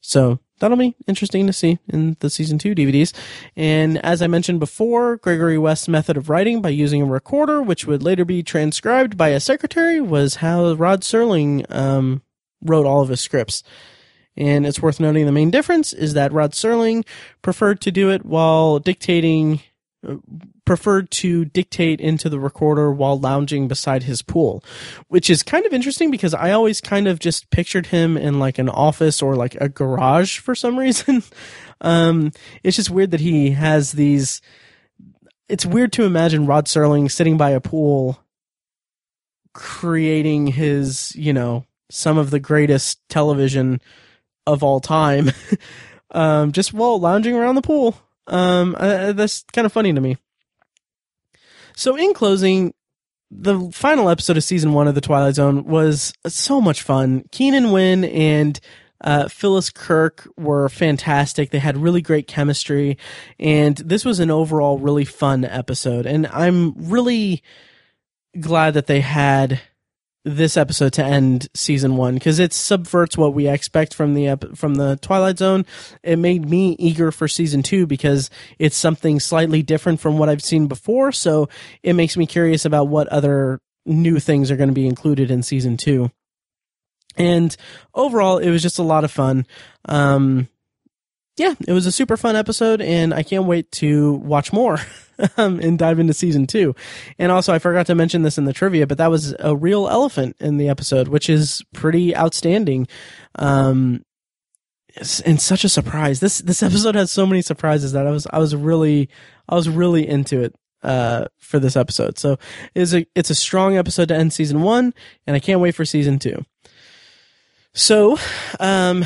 [SPEAKER 1] So that'll be interesting to see in the season two DVDs. And as I mentioned before, Gregory West's method of writing by using a recorder, which would later be transcribed by a secretary, was how Rod Serling um, wrote all of his scripts. And it's worth noting the main difference is that Rod Serling preferred to do it while dictating, uh, preferred to dictate into the recorder while lounging beside his pool, which is kind of interesting because I always kind of just pictured him in like an office or like a garage for some reason. um, it's just weird that he has these. It's weird to imagine Rod Serling sitting by a pool creating his, you know, some of the greatest television of all time, um, just while lounging around the pool. Um, uh, that's kind of funny to me. So, in closing, the final episode of season one of the Twilight Zone was so much fun. Keenan Wynn and uh, Phyllis Kirk were fantastic. They had really great chemistry, and this was an overall really fun episode. And I'm really glad that they had this episode to end season one because it subverts what we expect from the from the Twilight Zone. It made me eager for season two because it's something slightly different from what I've seen before. So it makes me curious about what other new things are going to be included in season two. And overall, it was just a lot of fun. Um, yeah, it was a super fun episode, and I can't wait to watch more um, and dive into season two. And also, I forgot to mention this in the trivia, but that was a real elephant in the episode, which is pretty outstanding. Um, and such a surprise. This this episode has so many surprises that I was I was really I was really into it uh, for this episode. So it's a it's a strong episode to end season one, and I can't wait for season two. So, um,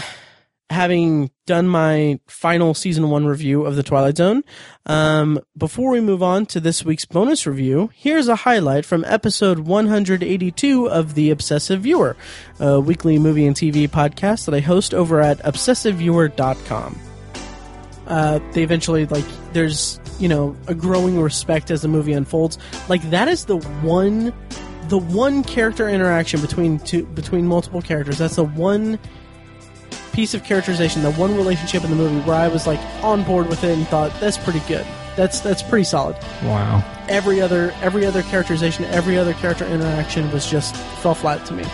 [SPEAKER 1] having done my final season one review of the Twilight Zone, um, before we move on to this week's bonus review, here's a highlight from episode 182 of The Obsessive Viewer, a weekly movie and TV podcast that I host over at obsessiveviewer.com. Uh, they eventually like there's you know a growing respect as the movie unfolds. Like that is the one, the one character interaction between two between multiple characters. That's the one piece of characterization, the one relationship in the movie where I was like on board with it and thought that's pretty good. That's that's pretty solid.
[SPEAKER 2] Wow.
[SPEAKER 1] Every other every other characterization, every other character interaction was just fell flat to me.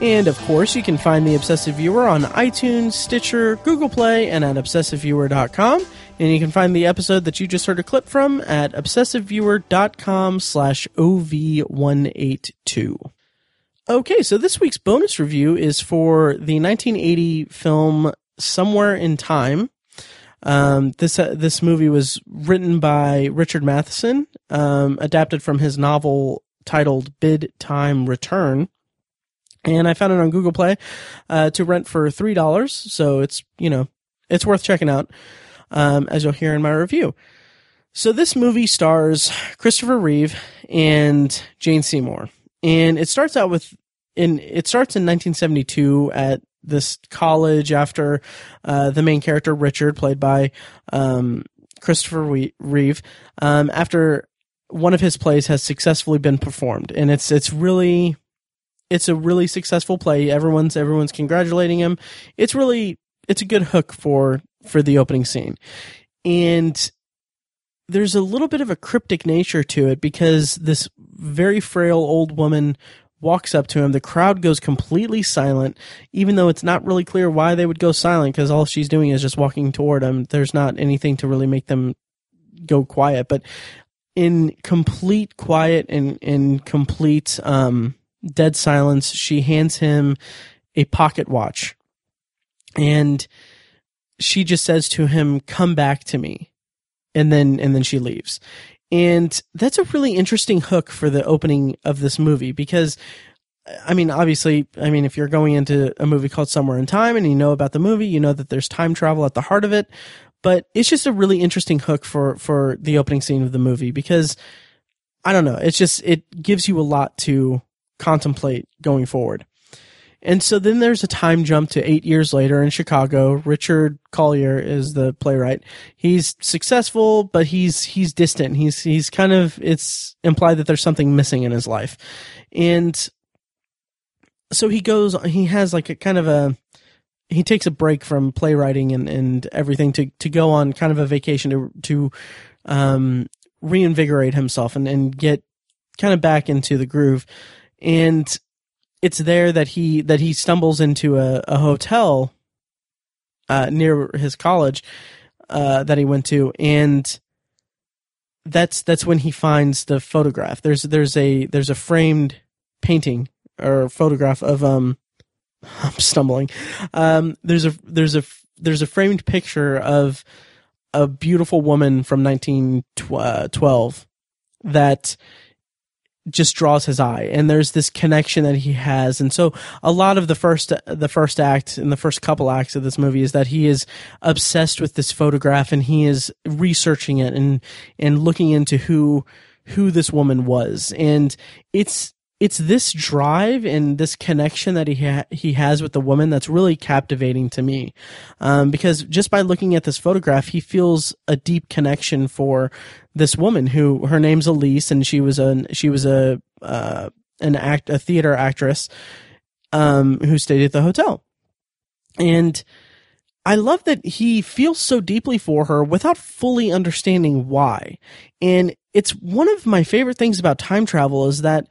[SPEAKER 1] And of course, you can find the Obsessive Viewer on iTunes, Stitcher, Google Play, and at obsessiveviewer.com. And you can find the episode that you just heard a clip from at obsessiveviewer.com slash OV182. Okay, so this week's bonus review is for the 1980 film Somewhere in Time. Um, this uh, this movie was written by Richard Matheson, um, adapted from his novel titled Bid Time Return, and I found it on Google Play uh, to rent for three dollars. So it's you know it's worth checking out, um, as you'll hear in my review. So this movie stars Christopher Reeve and Jane Seymour and it starts out with in it starts in 1972 at this college after uh, the main character Richard, played by um, Christopher Reeve, um, after one of his plays has successfully been performed, and it's it's really it's a really successful play. Everyone's everyone's congratulating him. It's really it's a good hook for for the opening scene, and there's a little bit of a cryptic nature to it because this very frail old woman walks up to him. The crowd goes completely silent, even though it's not really clear why they would go silent because all she's doing is just walking toward him. There's not anything to really make them go quiet, but in complete quiet and in complete um, dead silence, she hands him a pocket watch, and she just says to him, "Come back to me." And then, and then she leaves. And that's a really interesting hook for the opening of this movie because I mean, obviously, I mean, if you're going into a movie called Somewhere in Time and you know about the movie, you know that there's time travel at the heart of it. But it's just a really interesting hook for, for the opening scene of the movie because I don't know. It's just, it gives you a lot to contemplate going forward. And so then there's a time jump to eight years later in Chicago. Richard Collier is the playwright. He's successful, but he's he's distant. He's he's kind of it's implied that there's something missing in his life, and so he goes. He has like a kind of a he takes a break from playwriting and and everything to to go on kind of a vacation to to um reinvigorate himself and and get kind of back into the groove and it's there that he that he stumbles into a, a hotel uh, near his college uh, that he went to, and that's that's when he finds the photograph. There's there's a there's a framed painting or photograph of um I'm stumbling. Um, there's a there's a there's a framed picture of a beautiful woman from 1912 that just draws his eye and there's this connection that he has. And so a lot of the first the first act and the first couple acts of this movie is that he is obsessed with this photograph and he is researching it and and looking into who who this woman was. And it's it's this drive and this connection that he ha- he has with the woman that's really captivating to me, um, because just by looking at this photograph, he feels a deep connection for this woman who her name's Elise and she was a she was a uh, an act a theater actress um, who stayed at the hotel, and. I love that he feels so deeply for her without fully understanding why. And it's one of my favorite things about time travel is that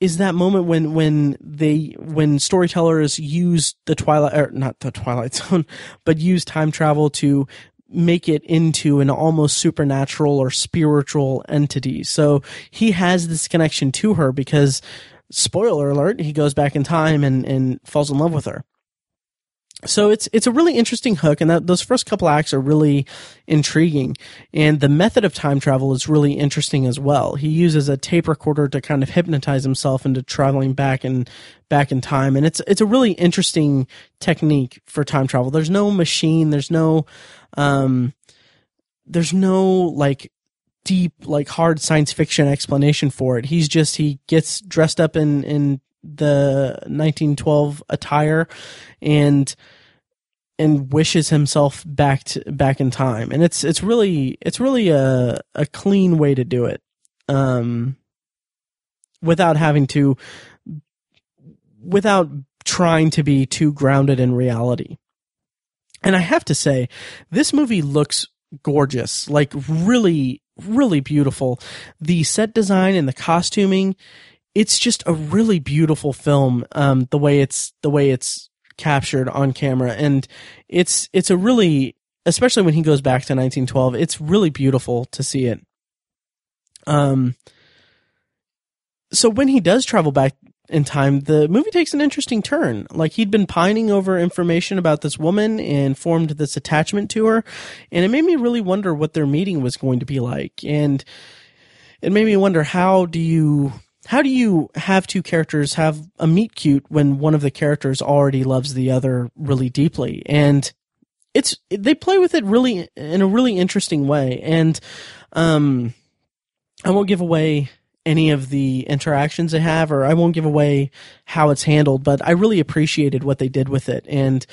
[SPEAKER 1] is that moment when when they when storytellers use the twilight or not the twilight zone but use time travel to make it into an almost supernatural or spiritual entity. So he has this connection to her because spoiler alert he goes back in time and and falls in love with her so it's it's a really interesting hook, and that those first couple acts are really intriguing. And the method of time travel is really interesting as well. He uses a tape recorder to kind of hypnotize himself into traveling back and back in time, and it's it's a really interesting technique for time travel. There's no machine, there's no um, there's no like deep like hard science fiction explanation for it. He's just he gets dressed up in in the 1912 attire and and wishes himself back to, back in time. And it's it's really it's really a a clean way to do it um without having to without trying to be too grounded in reality. And i have to say this movie looks gorgeous like really really beautiful. The set design and the costuming it's just a really beautiful film. Um, the way it's the way it's captured on camera, and it's it's a really, especially when he goes back to 1912, it's really beautiful to see it. Um, so when he does travel back in time, the movie takes an interesting turn. Like he'd been pining over information about this woman and formed this attachment to her, and it made me really wonder what their meeting was going to be like, and it made me wonder how do you how do you have two characters have a meet cute when one of the characters already loves the other really deeply? And it's they play with it really in a really interesting way. And um, I won't give away any of the interactions they have, or I won't give away how it's handled. But I really appreciated what they did with it, and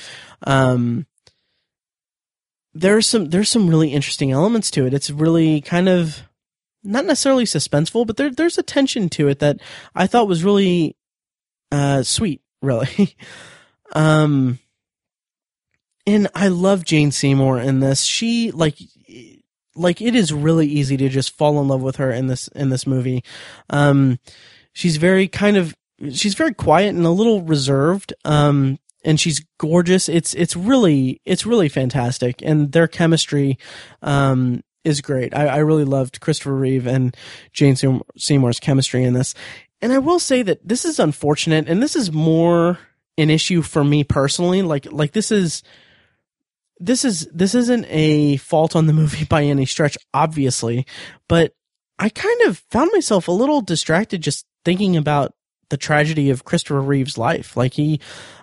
[SPEAKER 1] um, there's some there's some really interesting elements to it. It's really kind of not necessarily suspenseful, but there there's a tension to it that I thought was really uh, sweet, really. um, and I love Jane Seymour in this. She like like it is really easy to just fall in love with her in this in this movie. Um, she's very kind of she's very quiet and a little reserved. Um, and she's gorgeous. It's it's really it's really fantastic, and their chemistry um, is great. I, I really loved Christopher Reeve and Jane Seymour's chemistry in this. And I will say that this is unfortunate, and this is more an issue for me personally. Like, like this is, this is, this isn't a fault on the movie by any stretch, obviously, but I kind of found myself a little distracted just thinking about the tragedy of Christopher Reeve's life. Like he,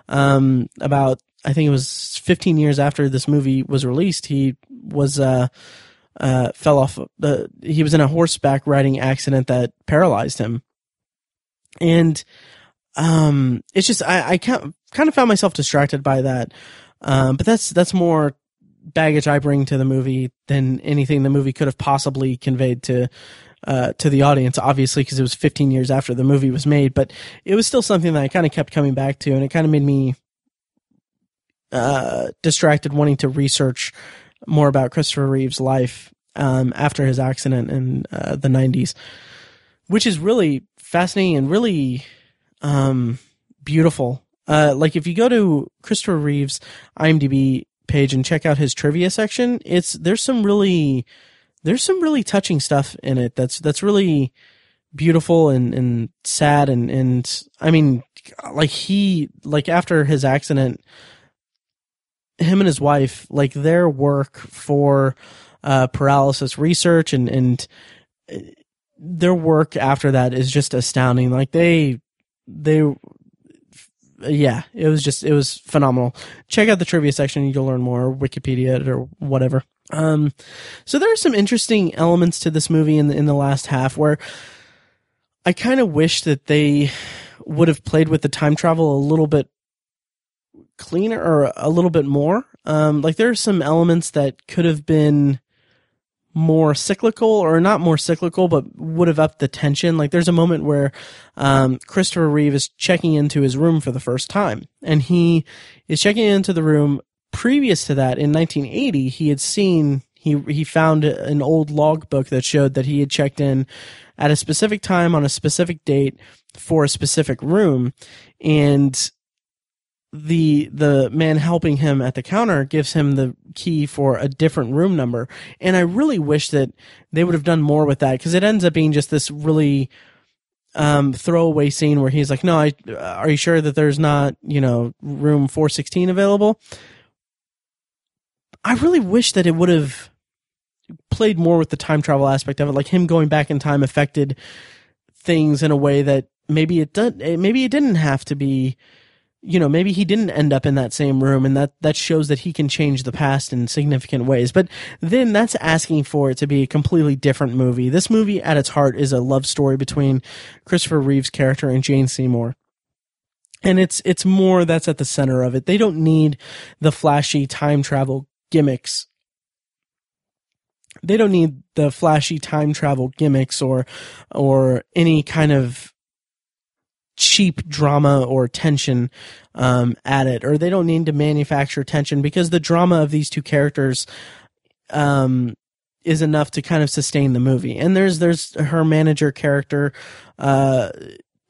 [SPEAKER 1] um, about, I think it was 15 years after this movie was released, he was, uh, uh, fell off the, he was in a horseback riding accident that paralyzed him. And, um, it's just, I, I kind of found myself distracted by that. Um, but that's, that's more baggage I bring to the movie than anything the movie could have possibly conveyed to, uh, to the audience, obviously, because it was 15 years after the movie was made, but it was still something that I kind of kept coming back to, and it kind of made me uh, distracted, wanting to research more about Christopher Reeve's life um, after his accident in uh, the 90s, which is really fascinating and really um, beautiful. Uh, like if you go to Christopher Reeve's IMDb page and check out his trivia section, it's there's some really there's some really touching stuff in it. That's that's really beautiful and, and sad and and I mean like he like after his accident him and his wife, like their work for uh, paralysis research and and uh, their work after that is just astounding. Like they they yeah, it was just it was phenomenal. Check out the trivia section; you'll learn more. Wikipedia or whatever. Um, so there are some interesting elements to this movie in the, in the last half where I kind of wish that they would have played with the time travel a little bit cleaner or a little bit more. Um, like there are some elements that could have been more cyclical or not more cyclical, but would have upped the tension. Like there's a moment where, um, Christopher Reeve is checking into his room for the first time and he is checking into the room previous to that in 1980. He had seen, he, he found an old logbook that showed that he had checked in at a specific time on a specific date for a specific room, and the the man helping him at the counter gives him the key for a different room number. And i really wish that they would have done more with that because it ends up being just this really um, throwaway scene where he's like no i are you sure that there's not you know room 416 available? I really wish that it would have played more with the time travel aspect of it like him going back in time affected things in a way that maybe it does maybe it didn't have to be you know maybe he didn't end up in that same room and that that shows that he can change the past in significant ways. But then that's asking for it to be a completely different movie. This movie at its heart is a love story between Christopher Reeve's character and Jane Seymour. And it's it's more that's at the center of it. They don't need the flashy time travel gimmicks. They don't need the flashy time travel gimmicks or or any kind of cheap drama or tension um, at it, or they don't need to manufacture tension because the drama of these two characters um, is enough to kind of sustain the movie. And there's there's her manager character, uh,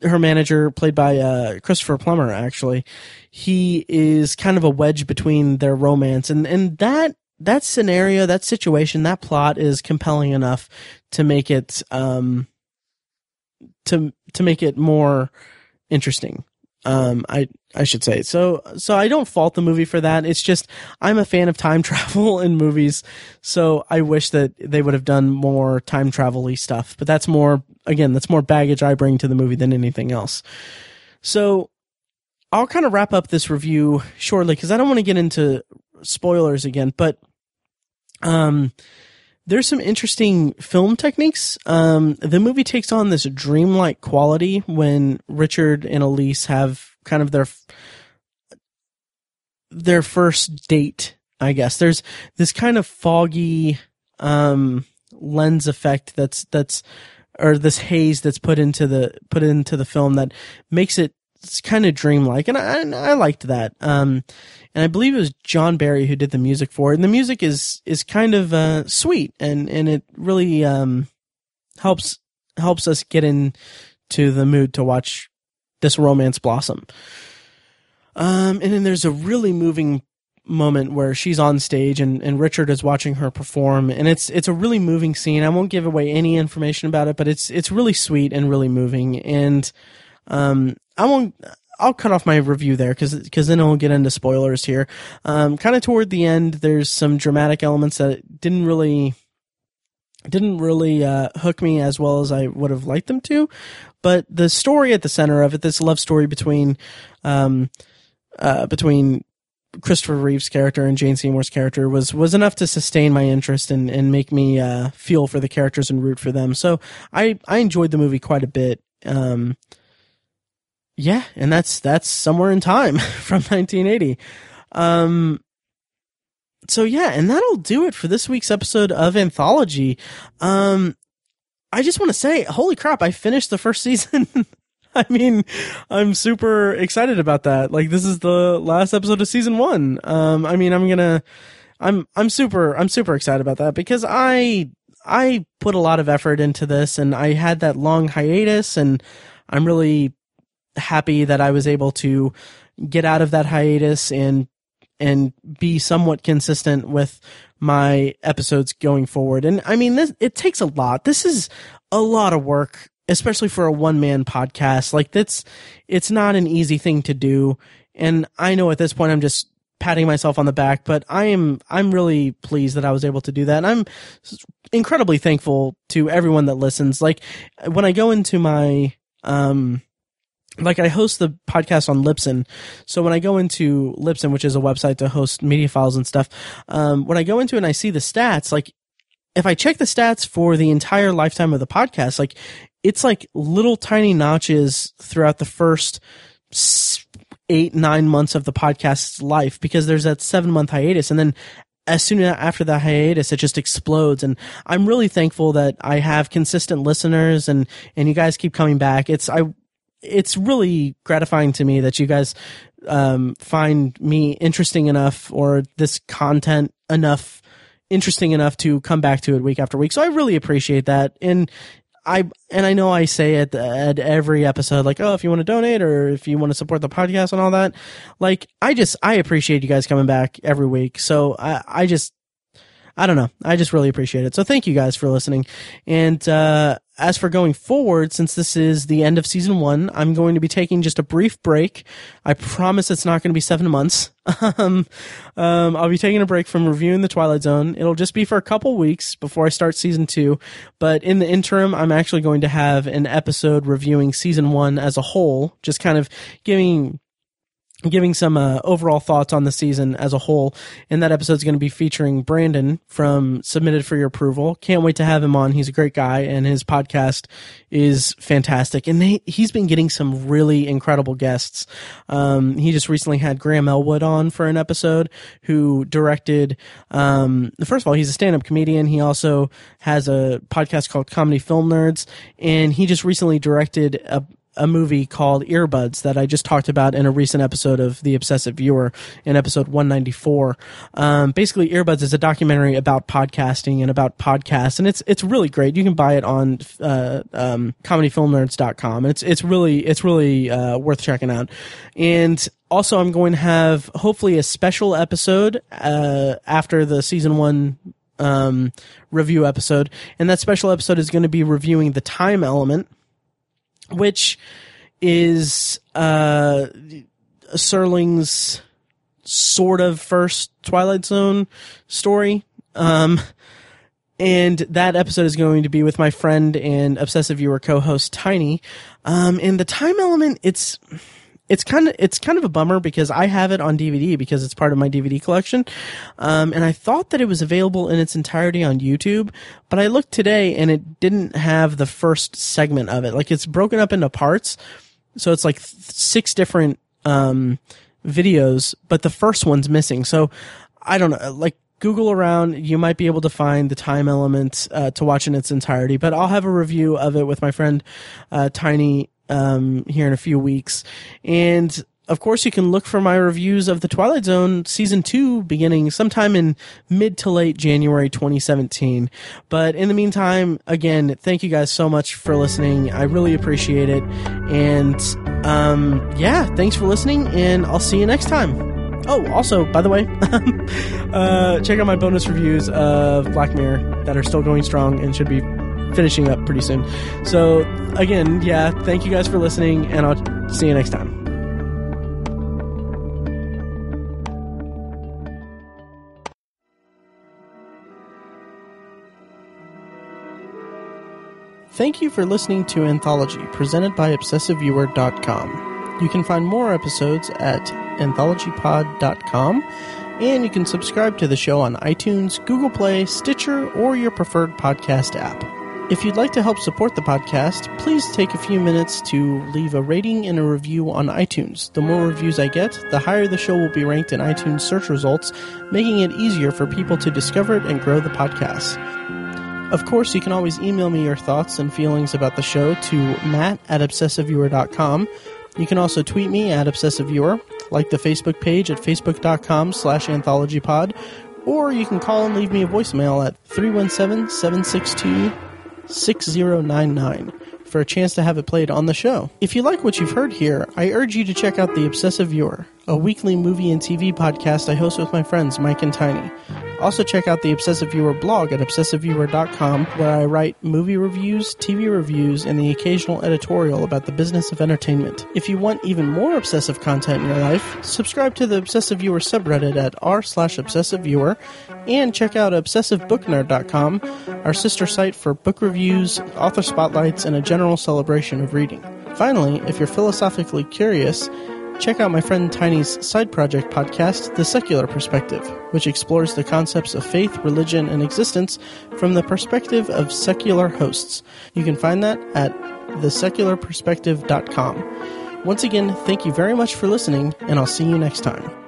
[SPEAKER 1] her manager played by uh, Christopher Plummer. Actually, he is kind of a wedge between their romance, and and that that scenario, that situation, that plot is compelling enough to make it um, to to make it more interesting. Um, I I should say so. So I don't fault the movie for that. It's just I'm a fan of time travel in movies, so I wish that they would have done more time travel-y stuff. But that's more again, that's more baggage I bring to the movie than anything else. So I'll kind of wrap up this review shortly because I don't want to get into spoilers again. But um, there's some interesting film techniques. Um, the movie takes on this dreamlike quality when Richard and Elise have kind of their their first date. I guess there's this kind of foggy um, lens effect that's that's or this haze that's put into the put into the film that makes it it's kind of dreamlike, and I, I liked that. Um, and I believe it was John Barry who did the music for it. And the music is is kind of uh, sweet, and and it really um, helps helps us get into the mood to watch this romance blossom. Um, and then there's a really moving moment where she's on stage and, and Richard is watching her perform and it's it's a really moving scene. I won't give away any information about it, but it's it's really sweet and really moving and um I won't. I'll cut off my review there because because then I'll get into spoilers here. Um, kind of toward the end, there's some dramatic elements that didn't really didn't really uh, hook me as well as I would have liked them to. But the story at the center of it, this love story between um, uh, between Christopher Reeve's character and Jane Seymour's character was was enough to sustain my interest and and make me uh, feel for the characters and root for them. So I I enjoyed the movie quite a bit. Um, yeah, and that's that's somewhere in time from 1980. Um, so yeah, and that'll do it for this week's episode of Anthology. Um, I just want to say, holy crap, I finished the first season. I mean, I'm super excited about that. Like this is the last episode of season 1. Um, I mean, I'm to I'm I'm super I'm super excited about that because I I put a lot of effort into this and I had that long hiatus and I'm really happy that I was able to get out of that hiatus and and be somewhat consistent with my episodes going forward. And I mean, this, it takes a lot. This is a lot of work, especially for a one man podcast. Like that's, it's not an easy thing to do. And I know at this point I'm just patting myself on the back, but I am, I'm really pleased that I was able to do that. And I'm incredibly thankful to everyone that listens. Like when I go into my, um, like I host the podcast on Libsyn. So when I go into Libsyn, which is a website to host media files and stuff, um, when I go into it and I see the stats, like if I check the stats for the entire lifetime of the podcast, like it's like little tiny notches throughout the first eight, nine months of the podcast's life because there's that seven month hiatus. And then as soon after the hiatus, it just explodes. And I'm really thankful that I have consistent listeners and, and you guys keep coming back. It's, I it's really gratifying to me that you guys um, find me interesting enough or this content enough interesting enough to come back to it week after week. So I really appreciate that. And I and I know I say it at every episode, like, oh, if you want to donate or if you want to support the podcast and all that, like, I just I appreciate you guys coming back every week. So I I just I don't know. I just really appreciate it. So thank you guys for listening. And uh, as for going forward, since this is the end of season one, I'm going to be taking just a brief break. I promise it's not going to be seven months. um, um, I'll be taking a break from reviewing the Twilight Zone. It'll just be for a couple weeks before I start season two. But in the interim, I'm actually going to have an episode reviewing season one as a whole, just kind of giving giving some uh, overall thoughts on the season as a whole. And that episode is going to be featuring Brandon from Submitted for Your Approval. Can't wait to have him on. He's a great guy, and his podcast is fantastic. And he's been getting some really incredible guests. Um, he just recently had Graham Elwood on for an episode, who directed. Um, first of all, he's a stand-up comedian. He also has a podcast called Comedy Film Nerds, and he just recently directed a a movie called Earbuds that I just talked about in a recent episode of The Obsessive Viewer in episode 194. Um, basically, Earbuds is a documentary about podcasting and about podcasts, and it's it's really great. You can buy it on uh, um, comedyfilmnerds.com, and it's it's really it's really uh, worth checking out. And also, I'm going to have hopefully a special episode uh, after the season one um, review episode, and that special episode is going to be reviewing the time element which is uh, Serling's sort of first Twilight Zone story. Um, and that episode is going to be with my friend and obsessive viewer co-host Tiny. Um, and the time element, it's it's kind of it's kind of a bummer because I have it on DVD because it's part of my DVD collection, um, and I thought that it was available in its entirety on YouTube, but I looked today and it didn't have the first segment of it. Like it's broken up into parts, so it's like six different um, videos, but the first one's missing. So I don't know, like. Google around, you might be able to find the time element uh, to watch in its entirety. But I'll have a review of it with my friend uh, Tiny um, here in a few weeks. And of course, you can look for my reviews of The Twilight Zone season two beginning sometime in mid to late January 2017. But in the meantime, again, thank you guys so much for listening. I really appreciate it. And, um, yeah, thanks for listening and I'll see you next time. Oh, also, by the way, uh, check out my bonus reviews of Black Mirror that are still going strong and should be finishing up pretty soon. So, again, yeah, thank you guys for listening, and I'll see you next time. Thank you for listening to Anthology, presented by ObsessiveViewer.com. You can find more episodes at anthologypod.com, and you can subscribe to the show on iTunes, Google Play, Stitcher, or your preferred podcast app. If you'd like to help support the podcast, please take a few minutes to leave a rating and a review on iTunes. The more reviews I get, the higher the show will be ranked in iTunes search results, making it easier for people to discover it and grow the podcast. Of course, you can always email me your thoughts and feelings about the show to matt at obsessiveviewer.com. You can also tweet me at obsessiveviewer, like the Facebook page at facebook.com slash anthologypod, or you can call and leave me a voicemail at 317 762 6099 for a chance to have it played on the show. If you like what you've heard here, I urge you to check out The Obsessive Viewer, a weekly movie and TV podcast I host with my friends Mike and Tiny. Also, check out the Obsessive Viewer blog at obsessiveviewer.com, where I write movie reviews, TV reviews, and the occasional editorial about the business of entertainment. If you want even more obsessive content in your life, subscribe to the Obsessive Viewer subreddit at r slash obsessiveviewer, and check out obsessivebooknerd.com, our sister site for book reviews, author spotlights, and a general celebration of reading. Finally, if you're philosophically curious, Check out my friend Tiny's side project podcast, The Secular Perspective, which explores the concepts of faith, religion, and existence from the perspective of secular hosts. You can find that at thesecularperspective.com. Once again, thank you very much for listening, and I'll see you next time.